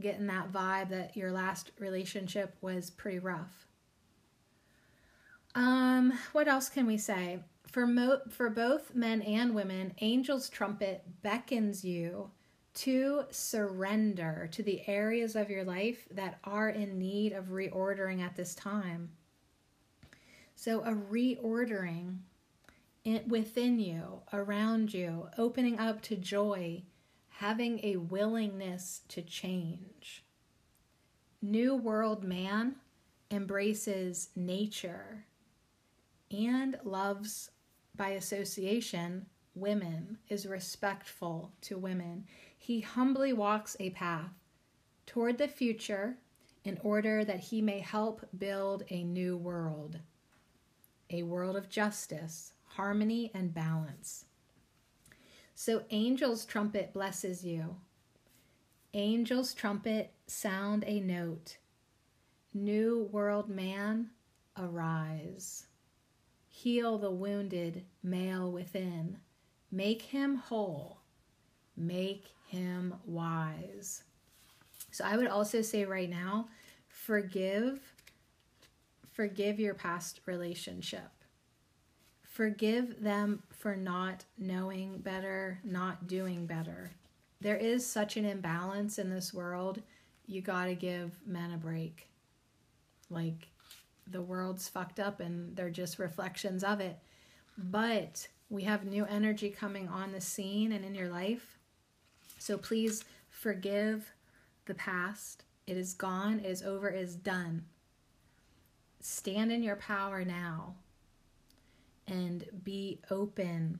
getting that vibe that your last relationship was pretty rough. Um, what else can we say? For mo- for both men and women, Angel's trumpet beckons you to surrender to the areas of your life that are in need of reordering at this time. So, a reordering within you, around you, opening up to joy, having a willingness to change. New World Man embraces nature and loves by association women, is respectful to women. He humbly walks a path toward the future in order that he may help build a new world, a world of justice, harmony, and balance. So, Angel's trumpet blesses you. Angel's trumpet sound a note. New world man, arise. Heal the wounded male within. Make him whole. Make him wise. So I would also say right now, forgive forgive your past relationship. Forgive them for not knowing better, not doing better. There is such an imbalance in this world. You got to give men a break. Like the world's fucked up and they're just reflections of it. But we have new energy coming on the scene and in your life. So please forgive the past. It is gone, it is over, it is done. Stand in your power now and be open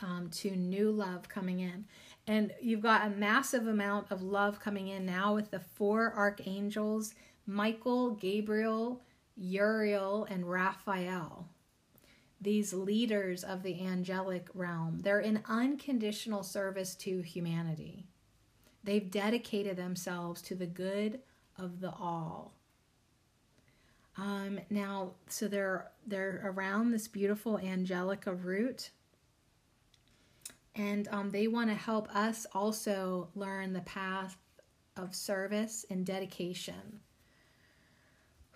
um, to new love coming in. And you've got a massive amount of love coming in now with the four archangels Michael, Gabriel, Uriel, and Raphael these leaders of the angelic realm. They're in unconditional service to humanity. They've dedicated themselves to the good of the all. Um, now, so they're they're around this beautiful angelica root, and um, they want to help us also learn the path of service and dedication.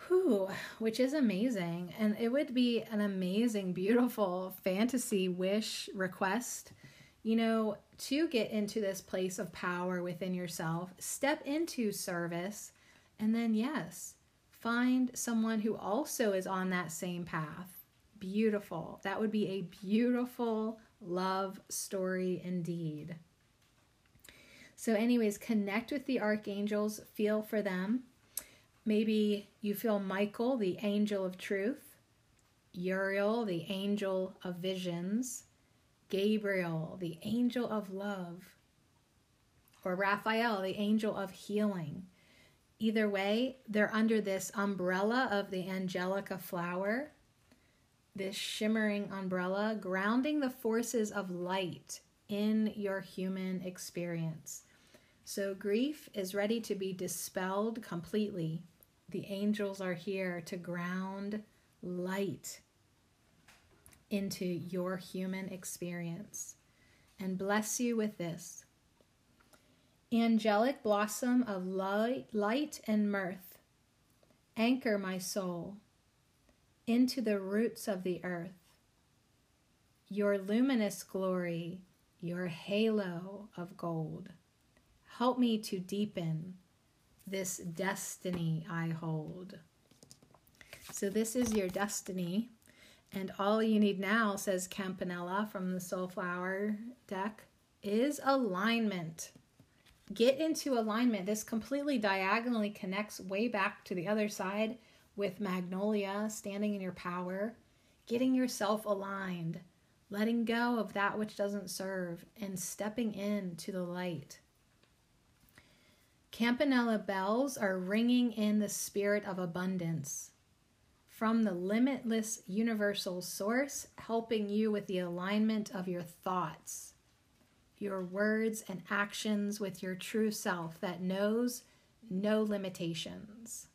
Whew, which is amazing. And it would be an amazing, beautiful fantasy wish request, you know, to get into this place of power within yourself, step into service, and then, yes, find someone who also is on that same path. Beautiful. That would be a beautiful love story indeed. So, anyways, connect with the archangels, feel for them Maybe you feel Michael, the angel of truth, Uriel, the angel of visions, Gabriel, the angel of love, or Raphael, the angel of healing. Either way, they're under this umbrella of the angelica flower, this shimmering umbrella, grounding the forces of light in your human experience. So grief is ready to be dispelled completely the angels are here to ground light into your human experience and bless you with this. Angelic blossom of light, light and mirth, anchor my soul into the roots of the earth. Your luminous glory, your halo of gold, help me to deepen this destiny I hold. So, this is your destiny. And all you need now, says Campanella from the Soulflower deck, is alignment. Get into alignment. This completely diagonally connects way back to the other side with Magnolia, standing in your power, getting yourself aligned, letting go of that which doesn't serve, and stepping into the light. Campanella bells are ringing in the spirit of abundance from the limitless universal source, helping you with the alignment of your thoughts, your words, and actions with your true self that knows no limitations.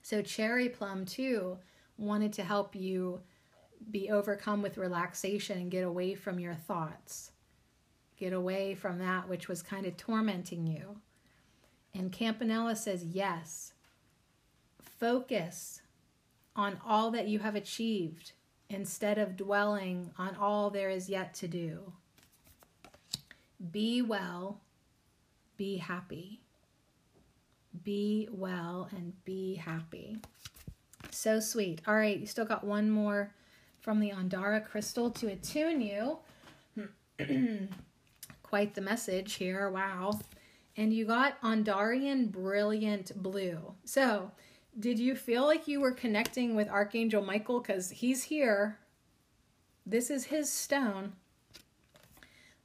So, Cherry Plum, too, wanted to help you be overcome with relaxation and get away from your thoughts, get away from that which was kind of tormenting you. And Campanella says, yes, focus on all that you have achieved instead of dwelling on all there is yet to do. Be well, be happy. Be well and be happy. So sweet. All right, you still got one more from the Andara crystal to attune you. Quite the message here. Wow. And you got Andarian Brilliant Blue. So, did you feel like you were connecting with Archangel Michael? Because he's here. This is his stone.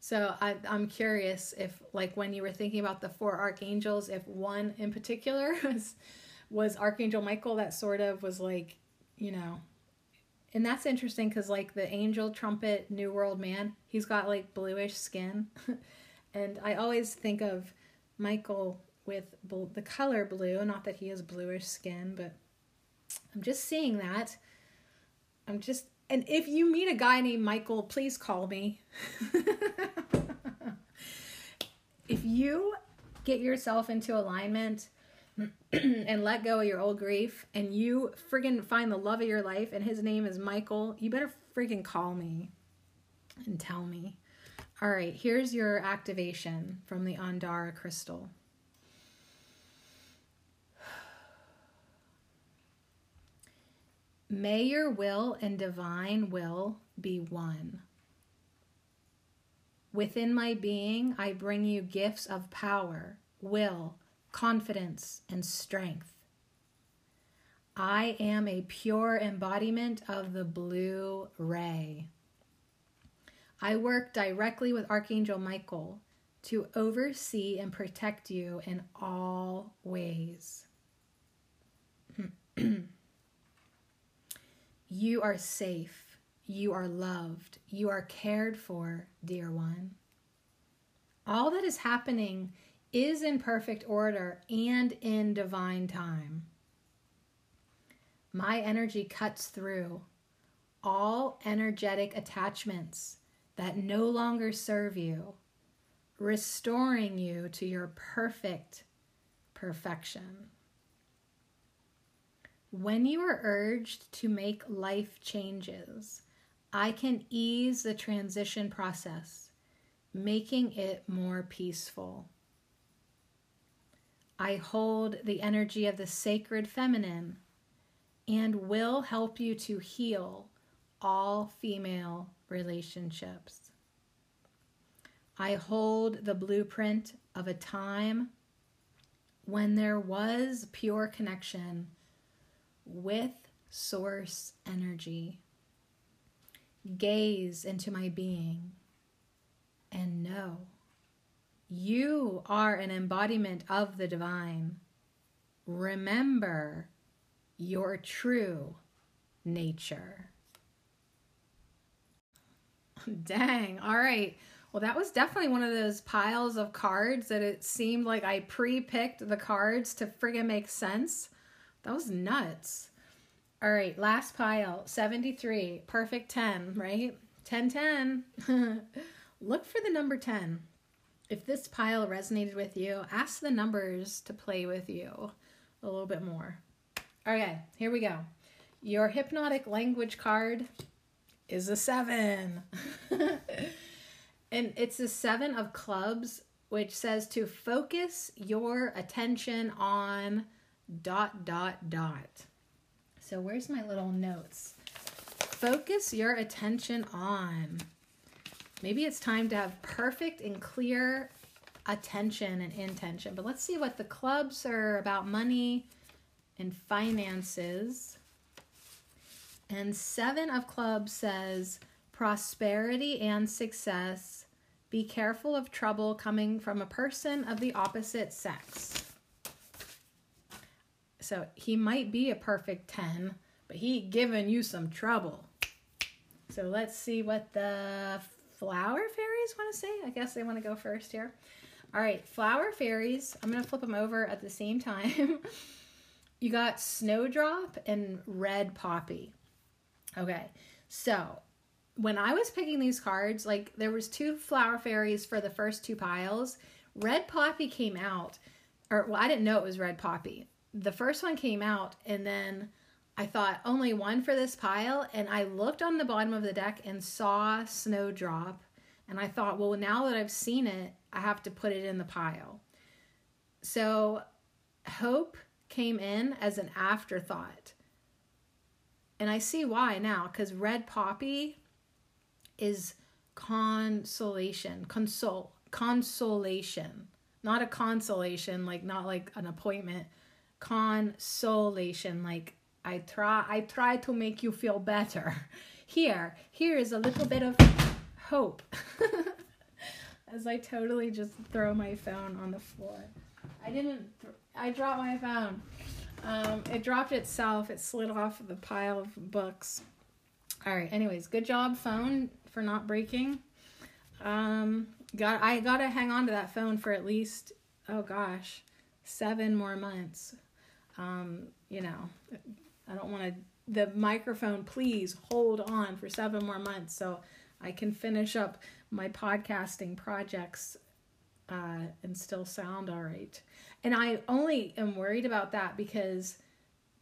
So I, I'm curious if, like, when you were thinking about the four archangels, if one in particular was was Archangel Michael that sort of was like, you know, and that's interesting because like the angel trumpet New World Man, he's got like bluish skin, and I always think of Michael with the color blue. Not that he has bluish skin, but I'm just seeing that. I'm just, and if you meet a guy named Michael, please call me. if you get yourself into alignment and let go of your old grief and you friggin' find the love of your life and his name is Michael, you better friggin' call me and tell me. All right, here's your activation from the Andara crystal. May your will and divine will be one. Within my being, I bring you gifts of power, will, confidence, and strength. I am a pure embodiment of the blue ray. I work directly with Archangel Michael to oversee and protect you in all ways. You are safe. You are loved. You are cared for, dear one. All that is happening is in perfect order and in divine time. My energy cuts through all energetic attachments that no longer serve you, restoring you to your perfect perfection. When you are urged to make life changes, I can ease the transition process, making it more peaceful. I hold the energy of the sacred feminine and will help you to heal all female relationships. I hold the blueprint of a time when there was pure connection with source energy. Gaze into my being and know you are an embodiment of the divine. Remember your true nature. Dang. All right. Well, that was definitely one of those piles of cards that it seemed like I pre picked the cards to friggin' make sense. That was nuts. All right, last pile 73, perfect 10, right? 10 10. Look for the number 10. If this pile resonated with you, ask the numbers to play with you a little bit more. Okay, here we go. Your hypnotic language card is a seven. and it's a seven of clubs, which says to focus your attention on dot dot dot. So where's my little notes? Focus your attention on. Maybe it's time to have perfect and clear attention and intention. But let's see what the clubs are about money and finances. And seven of clubs says prosperity and success. Be careful of trouble coming from a person of the opposite sex. So he might be a perfect 10, but he giving you some trouble. So let's see what the flower fairies want to say. I guess they want to go first here. All right, flower fairies. I'm going to flip them over at the same time. you got Snowdrop and Red Poppy. Okay, so when I was picking these cards, like there was two flower fairies for the first two piles. Red Poppy came out, or well, I didn't know it was Red Poppy. The first one came out, and then I thought only one for this pile, and I looked on the bottom of the deck and saw Snowdrop, and I thought, well, now that I've seen it, I have to put it in the pile. So Hope came in as an afterthought. And I see why now, because Red Poppy is consolation, console, consolation, not a consolation, like not like an appointment, consolation, like I try, I try to make you feel better. Here, here is a little bit of hope. As I totally just throw my phone on the floor. I didn't, th- I dropped my phone. Um, it dropped itself. It slid off the pile of books. All right. Anyways, good job, phone for not breaking. Um, got I gotta hang on to that phone for at least oh gosh, seven more months. Um, you know, I don't want to. The microphone, please hold on for seven more months so I can finish up my podcasting projects uh, and still sound all right. And I only am worried about that because,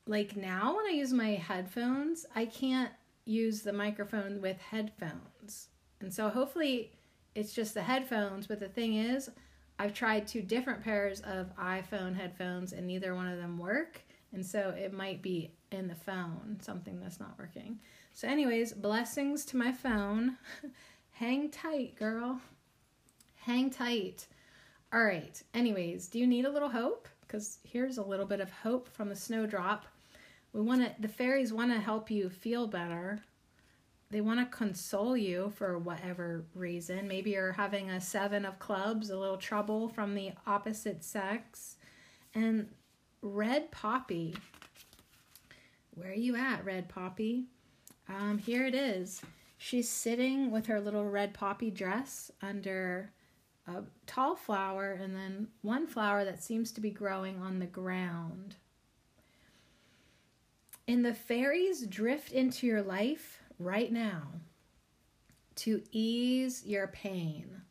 like now, when I use my headphones, I can't use the microphone with headphones. And so hopefully it's just the headphones. But the thing is, I've tried two different pairs of iPhone headphones and neither one of them work. And so it might be in the phone, something that's not working. So, anyways, blessings to my phone. Hang tight, girl. Hang tight. All right. Anyways, do you need a little hope? Because here's a little bit of hope from the snowdrop. We want to, the fairies want to help you feel better. They want to console you for whatever reason. Maybe you're having a seven of clubs, a little trouble from the opposite sex. And red poppy. Where are you at, red poppy? Um, here it is. She's sitting with her little red poppy dress under a tall flower and then one flower that seems to be growing on the ground. And the fairies drift into your life right now to ease your pain.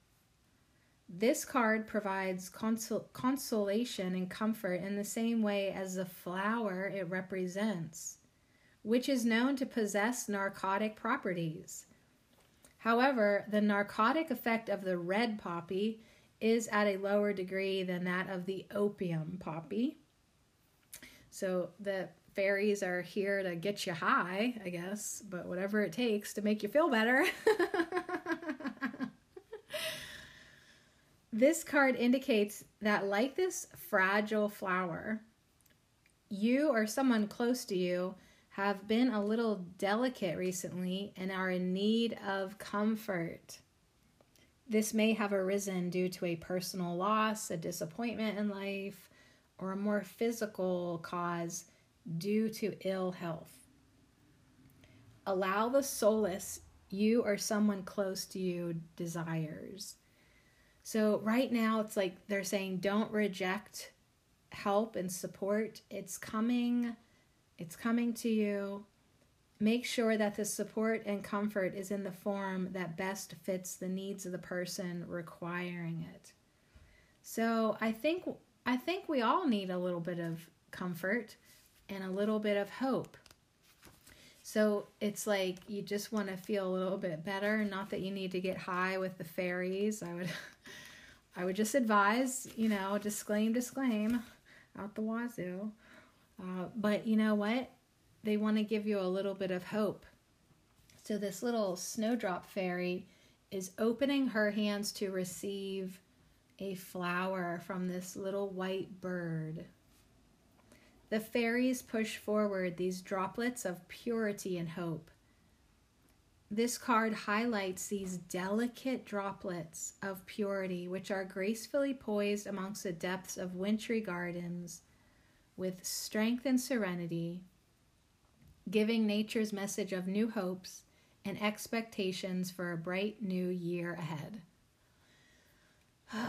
This card provides consol- consolation and comfort in the same way as the flower it represents, which is known to possess narcotic properties. However, the narcotic effect of the red poppy is at a lower degree than that of the opium poppy. So the fairies are here to get you high, I guess, but whatever it takes to make you feel better. this card indicates that, like this fragile flower, you or someone close to you have been a little delicate recently and are in need of comfort. This may have arisen due to a personal loss, a disappointment in life, or a more physical cause due to ill health. Allow the solace you or someone close to you desires. So, right now, it's like they're saying don't reject help and support. It's coming, it's coming to you. Make sure that the support and comfort is in the form that best fits the needs of the person requiring it. So, I think I think we all need a little bit of comfort and a little bit of hope. So it's like you just want to feel a little bit better. Not that you need to get high with the fairies. I would, I would just advise, you know, disclaim, disclaim, out the wazoo. Uh, but you know what? They want to give you a little bit of hope. So this little snowdrop fairy is opening her hands to receive a flower from this little white bird. The fairies push forward these droplets of purity and hope. this card highlights these delicate droplets of purity which are gracefully poised amongst the depths of wintry gardens with strength and serenity, giving nature's message of new hopes and expectations for a bright new year ahead.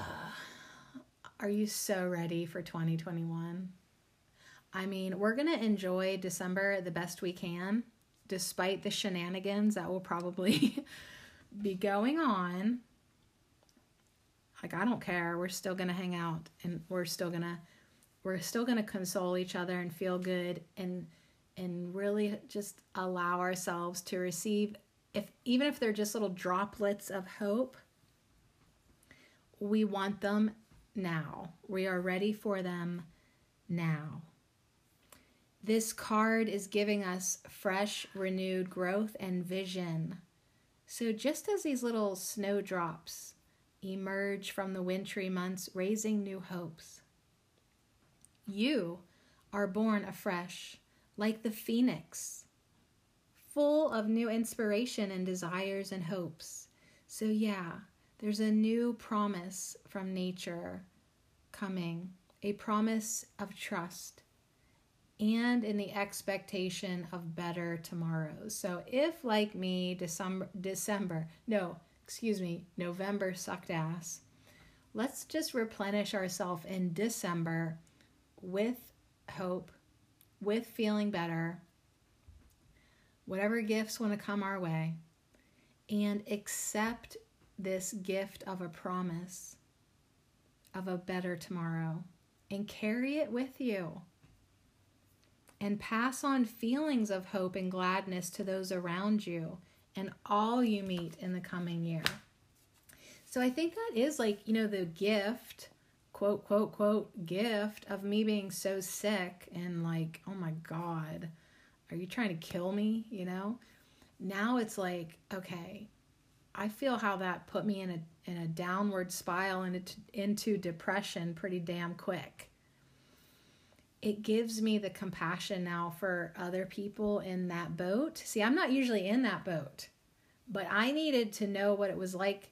Are you so ready for 2021? I mean, we're going to enjoy December the best we can, despite the shenanigans that will probably be going on. Like, I don't care. We're still going to hang out and we're still going to. We're still going to console each other and feel good and and really just allow ourselves to receive if even if they're just little droplets of hope we want them now. We are ready for them now. This card is giving us fresh, renewed growth and vision. So, just as these little snowdrops emerge from the wintry months, raising new hopes, you are born afresh like the phoenix, full of new inspiration and desires and hopes. So, yeah, there's a new promise from nature coming, a promise of trust and in the expectation of better tomorrows. So if like me December December, no, excuse me, November sucked ass, let's just replenish ourselves in December with hope, with feeling better, whatever gifts want to come our way, and accept this gift of a promise of a better tomorrow and carry it with you. And pass on feelings of hope and gladness to those around you and all you meet in the coming year. So I think that is like, you know, the gift, quote, quote, quote, gift of me being so sick and like, oh my God, are you trying to kill me? You know? Now it's like, okay, I feel how that put me in a in a downward spiral and into, into depression pretty damn quick. It gives me the compassion now for other people in that boat. See, I'm not usually in that boat, but I needed to know what it was like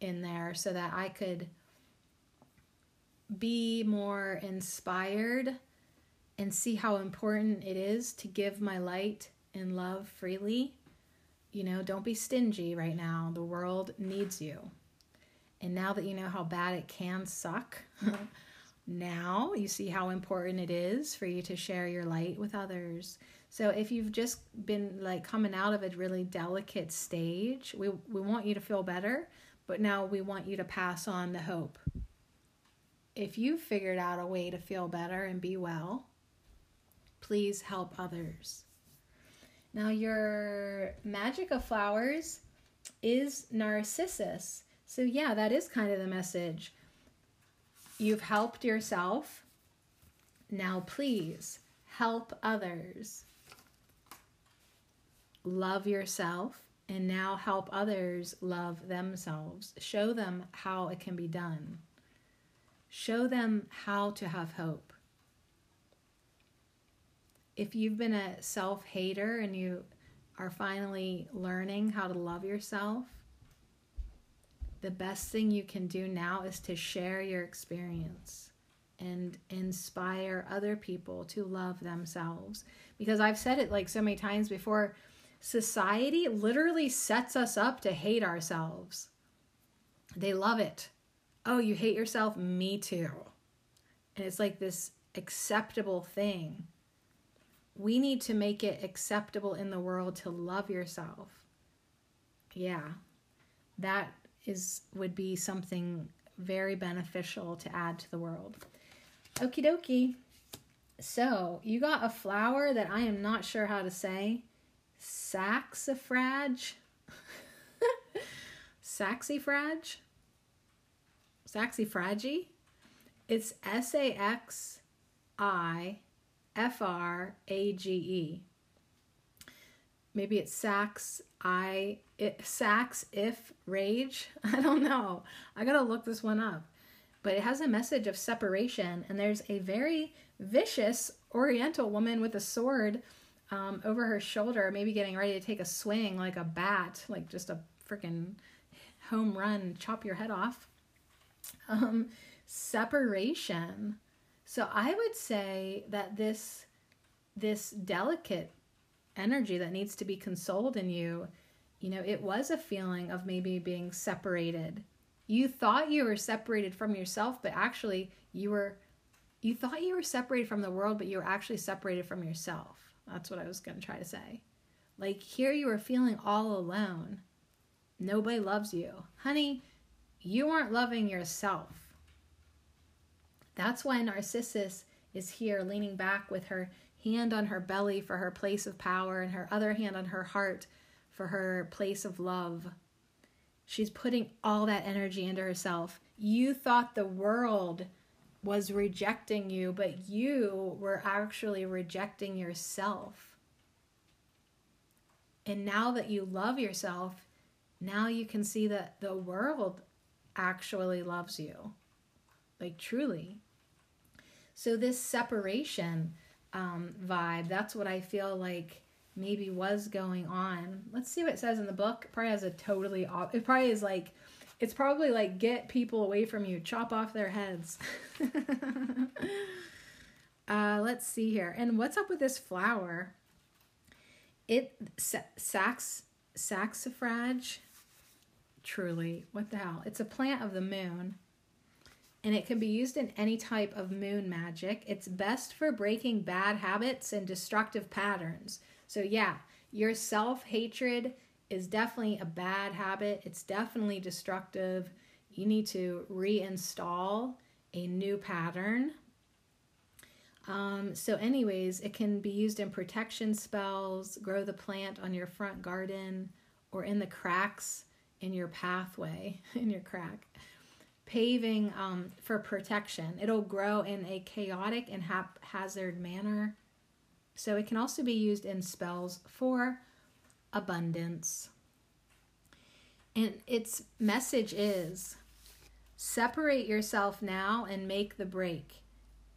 in there so that I could be more inspired and see how important it is to give my light and love freely you know, don't be stingy right now. The world needs you. And now that you know how bad it can suck, now you see how important it is for you to share your light with others. So if you've just been like coming out of a really delicate stage, we we want you to feel better, but now we want you to pass on the hope. If you've figured out a way to feel better and be well, please help others. Now, your magic of flowers is Narcissus. So, yeah, that is kind of the message. You've helped yourself. Now, please help others. Love yourself and now help others love themselves. Show them how it can be done. Show them how to have hope if you've been a self hater and you are finally learning how to love yourself, the best thing you can do now is to share your experience and inspire other people to love themselves. Because I've said it like so many times before society literally sets us up to hate ourselves. They love it. Oh, you hate yourself? Me too. And it's like this acceptable thing we need to make it acceptable in the world to love yourself. Yeah. That is would be something very beneficial to add to the world. Okie dokie. So, you got a flower that I am not sure how to say. Saxifrage. Saxifrage. Saxifrage. It's S A X I F R A G E. Maybe it's Sax I it, Sax if rage. I don't know. I gotta look this one up. But it has a message of separation, and there's a very vicious Oriental woman with a sword um, over her shoulder, maybe getting ready to take a swing like a bat, like just a freaking home run, chop your head off. Um, separation. So I would say that this this delicate energy that needs to be consoled in you, you know, it was a feeling of maybe being separated. You thought you were separated from yourself, but actually you were you thought you were separated from the world, but you were actually separated from yourself. That's what I was going to try to say. Like here you were feeling all alone. Nobody loves you. Honey, you aren't loving yourself. That's why Narcissus is here leaning back with her hand on her belly for her place of power and her other hand on her heart for her place of love. She's putting all that energy into herself. You thought the world was rejecting you, but you were actually rejecting yourself. And now that you love yourself, now you can see that the world actually loves you. Like truly. So, this separation um, vibe, that's what I feel like maybe was going on. Let's see what it says in the book. It probably has a totally, it probably is like, it's probably like get people away from you, chop off their heads. uh, let's see here. And what's up with this flower? It, sax, saxifrage, truly, what the hell? It's a plant of the moon and it can be used in any type of moon magic. It's best for breaking bad habits and destructive patterns. So, yeah, your self hatred is definitely a bad habit, it's definitely destructive. You need to reinstall a new pattern. Um, so, anyways, it can be used in protection spells, grow the plant on your front garden, or in the cracks in your pathway, in your crack paving um, for protection. It'll grow in a chaotic and haphazard manner. So it can also be used in spells for abundance. And its message is separate yourself now and make the break.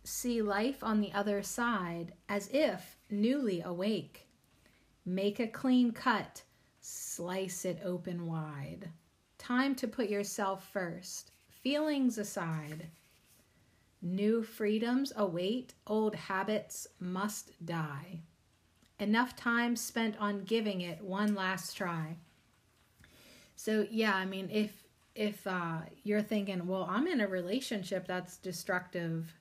See life on the other side as if newly awake. Make a clean cut, slice it open wide. Time to put yourself first. Feelings aside, new freedoms await, old habits must die. Enough time spent on giving it one last try. So yeah, I mean if if uh, you're thinking, well, I'm in a relationship that's destructive,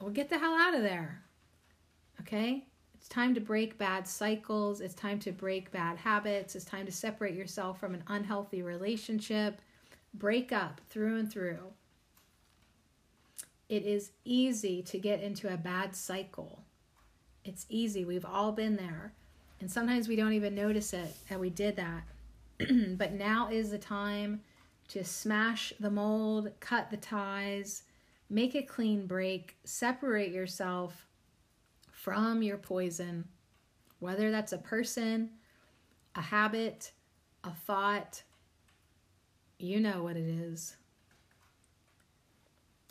well, get the hell out of there. Okay? It's time to break bad cycles. It's time to break bad habits. It's time to separate yourself from an unhealthy relationship break up through and through. It is easy to get into a bad cycle. It's easy. We've all been there. And sometimes we don't even notice it that we did that. but now is the time to smash the mold, cut the ties, make a clean break, separate yourself from your poison, whether that's a person, a habit, a thought, you know what it is.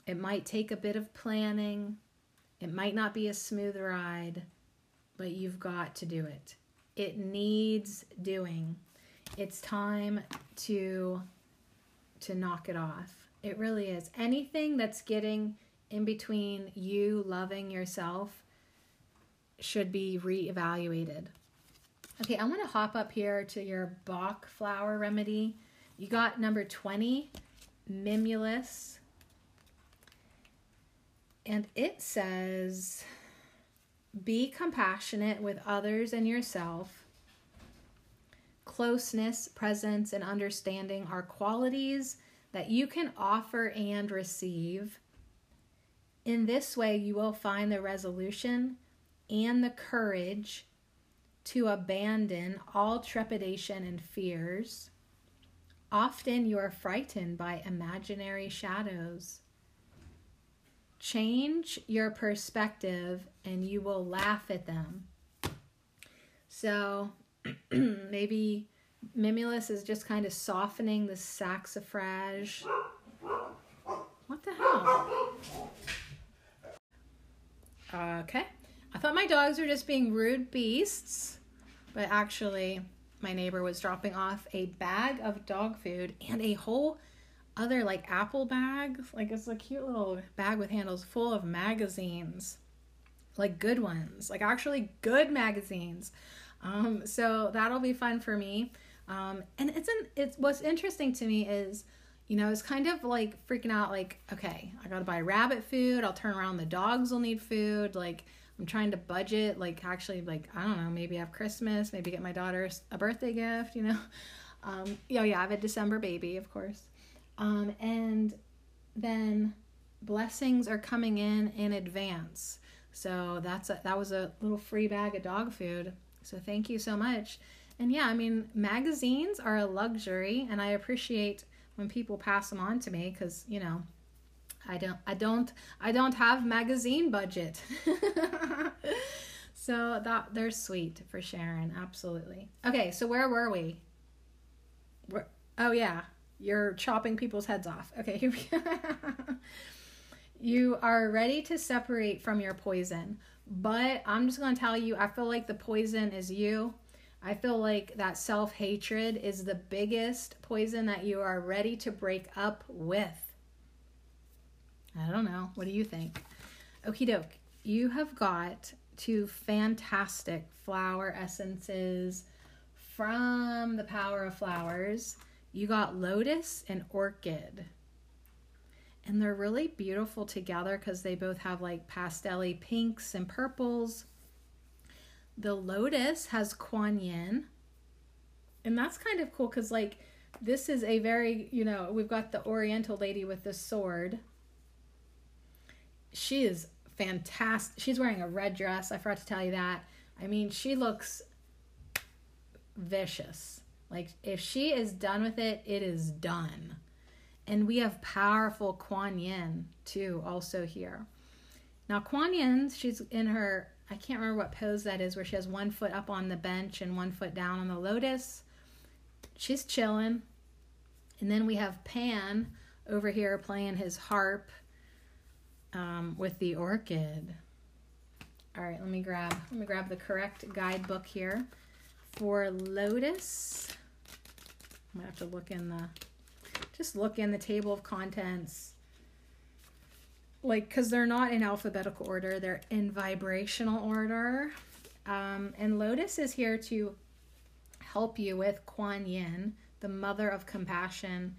It might take a bit of planning. It might not be a smooth ride, but you've got to do it. It needs doing. It's time to to knock it off. It really is. Anything that's getting in between you loving yourself should be reevaluated. Okay, I want to hop up here to your Bach flower remedy. You got number 20, Mimulus. And it says, be compassionate with others and yourself. Closeness, presence, and understanding are qualities that you can offer and receive. In this way, you will find the resolution and the courage to abandon all trepidation and fears Often you are frightened by imaginary shadows. Change your perspective and you will laugh at them. So maybe Mimulus is just kind of softening the saxifrage. What the hell? Okay. I thought my dogs were just being rude beasts, but actually, my neighbor was dropping off a bag of dog food and a whole other like apple bag. Like it's a cute little bag with handles full of magazines, like good ones, like actually good magazines. Um, so that'll be fun for me. Um, and it's an it's what's interesting to me is you know, it's kind of like freaking out like, okay, I gotta buy rabbit food, I'll turn around, the dogs will need food, like I'm trying to budget, like actually, like I don't know, maybe have Christmas, maybe get my daughter a birthday gift, you know. Um, oh yeah, I have a December baby, of course. Um, and then blessings are coming in in advance. So that's a, that was a little free bag of dog food. So thank you so much. And yeah, I mean, magazines are a luxury, and I appreciate when people pass them on to me because you know I don't I don't I don't have magazine budget. so that they're sweet for Sharon, absolutely. Okay, so where were we? We're, oh yeah, you're chopping people's heads off. Okay, you are ready to separate from your poison, but I'm just going to tell you I feel like the poison is you. I feel like that self hatred is the biggest poison that you are ready to break up with. I don't know. What do you think? Okie doke. You have got two fantastic flower essences from the Power of Flowers. You got Lotus and Orchid. And they're really beautiful together because they both have like pastelly pinks and purples. The Lotus has Kuan Yin. And that's kind of cool because, like, this is a very, you know, we've got the Oriental lady with the sword she is fantastic. She's wearing a red dress. I forgot to tell you that. I mean, she looks vicious. Like if she is done with it, it is done. And we have powerful Kuan Yin too, also here. Now Kuan Yin, she's in her I can't remember what pose that is, where she has one foot up on the bench and one foot down on the lotus. She's chilling. And then we have Pan over here playing his harp um, with the orchid. All right, let me grab let me grab the correct guidebook here for lotus. I'm gonna have to look in the just look in the table of contents like because they're not in alphabetical order they're in vibrational order um, and lotus is here to help you with kuan yin the mother of compassion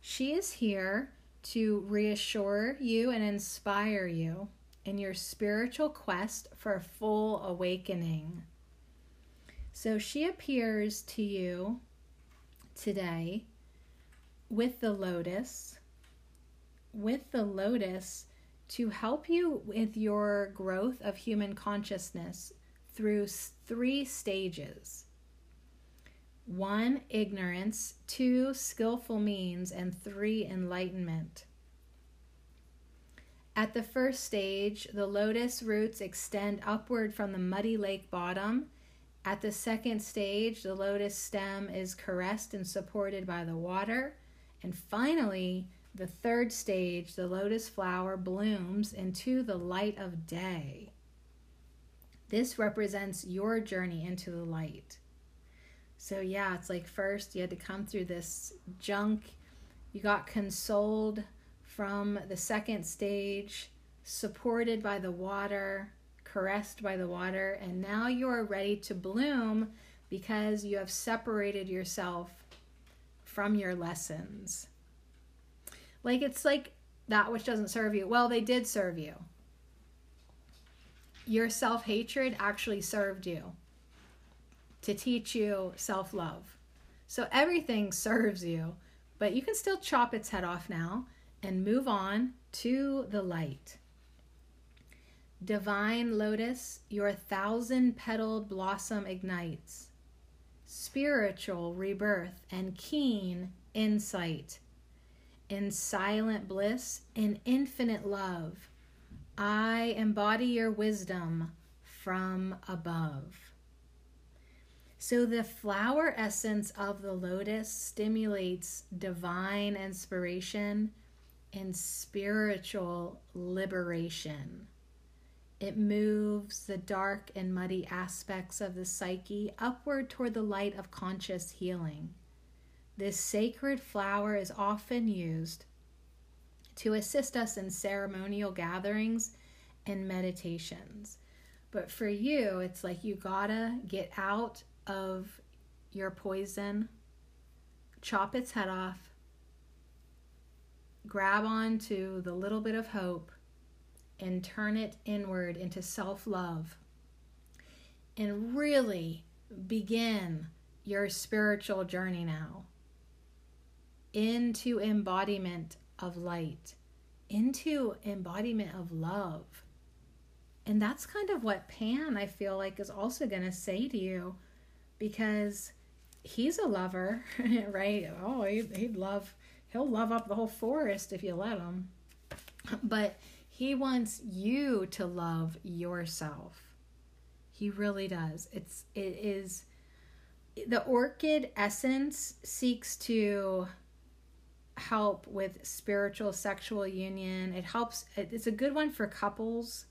she is here to reassure you and inspire you in your spiritual quest for full awakening. So she appears to you today with the lotus, with the lotus to help you with your growth of human consciousness through three stages. One, ignorance. Two, skillful means. And three, enlightenment. At the first stage, the lotus roots extend upward from the muddy lake bottom. At the second stage, the lotus stem is caressed and supported by the water. And finally, the third stage, the lotus flower blooms into the light of day. This represents your journey into the light. So, yeah, it's like first you had to come through this junk. You got consoled from the second stage, supported by the water, caressed by the water, and now you are ready to bloom because you have separated yourself from your lessons. Like it's like that which doesn't serve you. Well, they did serve you. Your self hatred actually served you to teach you self love. So everything serves you, but you can still chop its head off now and move on to the light. Divine lotus, your thousand petaled blossom ignites. Spiritual rebirth and keen insight. In silent bliss, in infinite love, I embody your wisdom from above. So, the flower essence of the lotus stimulates divine inspiration and spiritual liberation. It moves the dark and muddy aspects of the psyche upward toward the light of conscious healing. This sacred flower is often used to assist us in ceremonial gatherings and meditations. But for you, it's like you gotta get out of your poison, chop its head off, grab onto the little bit of hope, and turn it inward into self love. And really begin your spiritual journey now into embodiment of light, into embodiment of love. And that's kind of what Pan, I feel like, is also going to say to you because he's a lover, right? Oh, he'd love, he'll love up the whole forest if you let him. But he wants you to love yourself. He really does. It's, it is, the orchid essence seeks to help with spiritual sexual union. It helps, it's a good one for couples.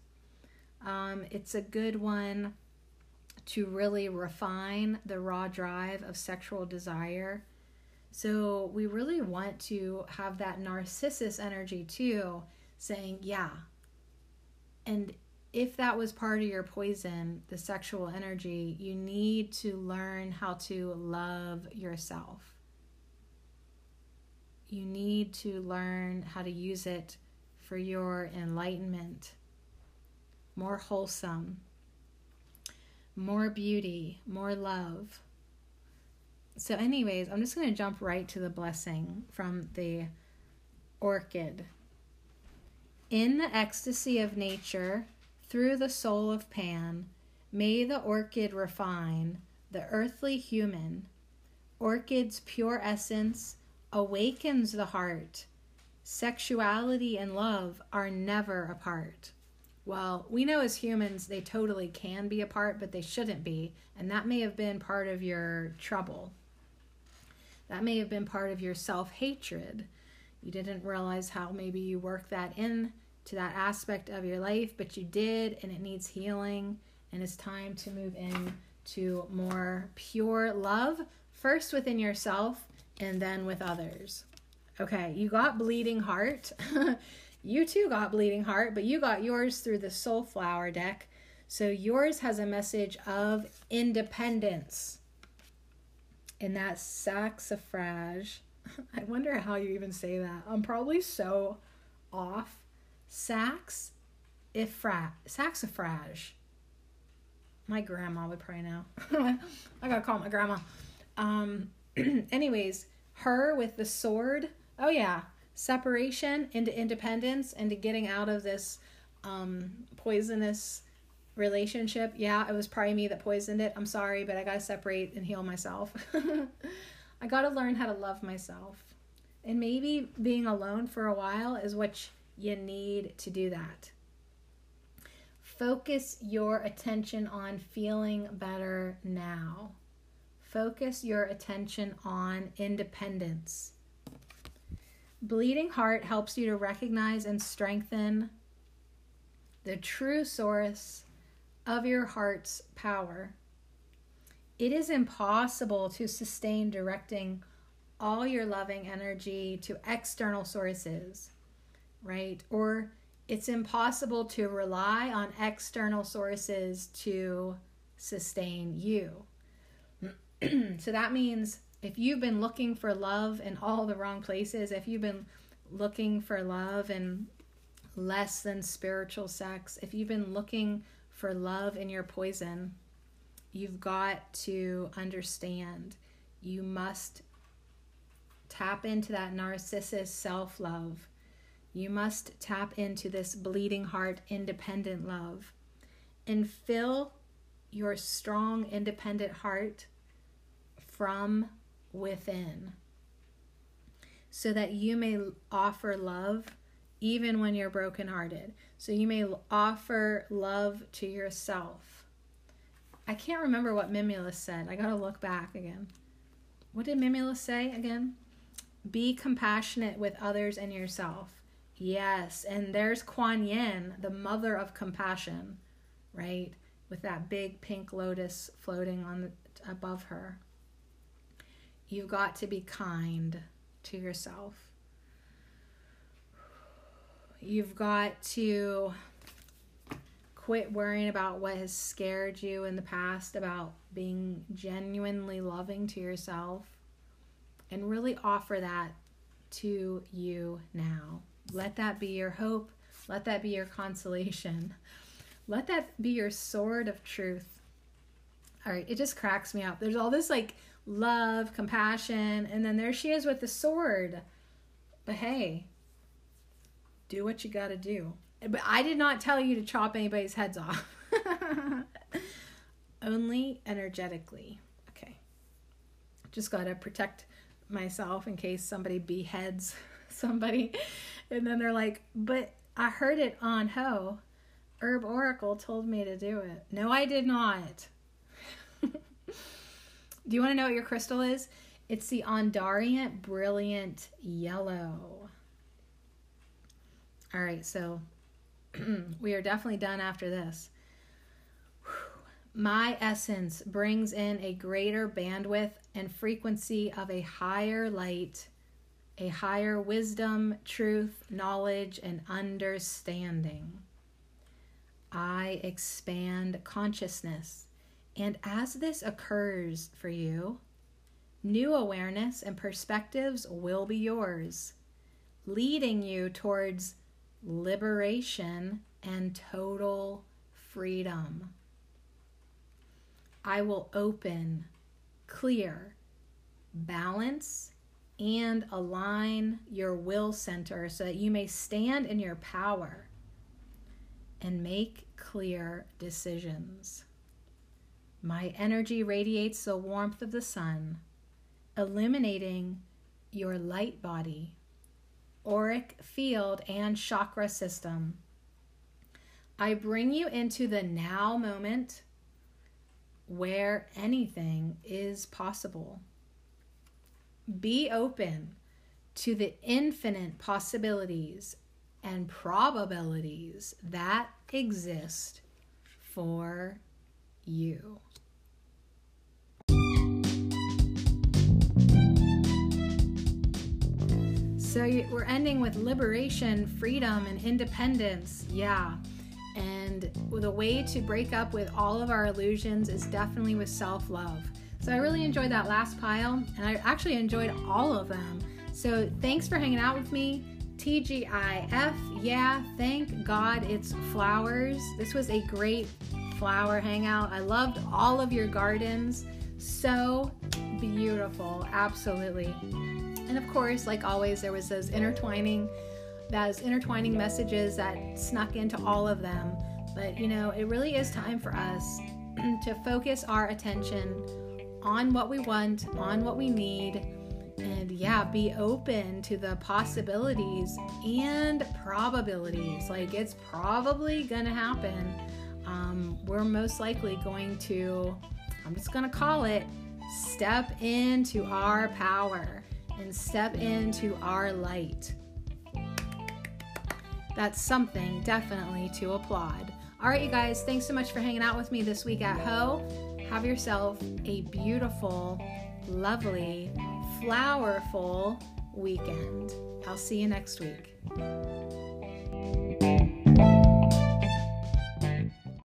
Um, it's a good one to really refine the raw drive of sexual desire. So we really want to have that narcissus energy too, saying, yeah. And if that was part of your poison, the sexual energy, you need to learn how to love yourself you need to learn how to use it for your enlightenment. More wholesome, more beauty, more love. So, anyways, I'm just going to jump right to the blessing from the orchid. In the ecstasy of nature, through the soul of Pan, may the orchid refine the earthly human, orchid's pure essence awakens the heart. Sexuality and love are never apart. Well, we know as humans they totally can be apart, but they shouldn't be. And that may have been part of your trouble. That may have been part of your self hatred. You didn't realize how maybe you worked that in to that aspect of your life, but you did, and it needs healing. And it's time to move in to more pure love, first within yourself, and then with others. Okay, you got bleeding heart. you too got bleeding heart, but you got yours through the soul flower deck. So yours has a message of independence. And that saxifrage. I wonder how you even say that. I'm probably so off. Sax ifra saxifrage. My grandma would probably know. I gotta call my grandma. Um anyways, her with the sword. Oh yeah, separation into independence into getting out of this um, poisonous relationship. Yeah, it was probably me that poisoned it. I'm sorry, but I got to separate and heal myself. I got to learn how to love myself. And maybe being alone for a while is what you need to do that. Focus your attention on feeling better now. Focus your attention on independence. Bleeding Heart helps you to recognize and strengthen the true source of your heart's power. It is impossible to sustain directing all your loving energy to external sources, right? Or it's impossible to rely on external sources to sustain you. so that means if you've been looking for love in all the wrong places, if you've been looking for love in less than spiritual sex, if you've been looking for love in your poison, you've got to understand you must tap into that narcissist self love. You must tap into this bleeding heart independent love and fill your strong independent heart from within so that you may offer love even when you're brokenhearted. So you may offer love to yourself. I can't remember what Mimulus said. I got to look back again. What did Mimulus say again? Be compassionate with others and yourself. Yes, and there's Kuan Yin, the mother of compassion, right? With that big pink lotus floating on the, above her. You've got to be kind to yourself. You've got to quit worrying about what has scared you in the past about being genuinely loving to yourself and really offer that to you now. Let that be your hope. Let that be your consolation. Let that be your sword of truth. All right, it just cracks me up. There's all this like love, compassion, and then there she is with the sword. But hey, do what you got to do. But I did not tell you to chop anybody's heads off. Only energetically. Okay. Just got to protect myself in case somebody beheads somebody. And then they're like, but I heard it on Ho. Herb Oracle told me to do it. No, I did not. Do you want to know what your crystal is? It's the Ondariant Brilliant Yellow. All right, so we are definitely done after this. My essence brings in a greater bandwidth and frequency of a higher light, a higher wisdom, truth, knowledge, and understanding. I expand consciousness. And as this occurs for you, new awareness and perspectives will be yours, leading you towards liberation and total freedom. I will open, clear, balance, and align your will center so that you may stand in your power and make clear decisions. My energy radiates the warmth of the sun, illuminating your light body, auric field, and chakra system. I bring you into the now moment where anything is possible. Be open to the infinite possibilities and probabilities that exist for you. So we're ending with liberation, freedom, and independence. Yeah. And the way to break up with all of our illusions is definitely with self love. So I really enjoyed that last pile, and I actually enjoyed all of them. So thanks for hanging out with me. TGIF, yeah, thank God it's flowers. This was a great flower hangout. I loved all of your gardens. So beautiful, absolutely. And of course, like always, there was those intertwining, those intertwining messages that snuck into all of them. But you know, it really is time for us to focus our attention on what we want, on what we need, and yeah, be open to the possibilities and probabilities. Like it's probably gonna happen. Um, we're most likely going to, I'm just gonna call it, step into our power and step into our light. That's something definitely to applaud. All right, you guys, thanks so much for hanging out with me this week at Ho. Have yourself a beautiful, lovely, flowerful weekend. I'll see you next week.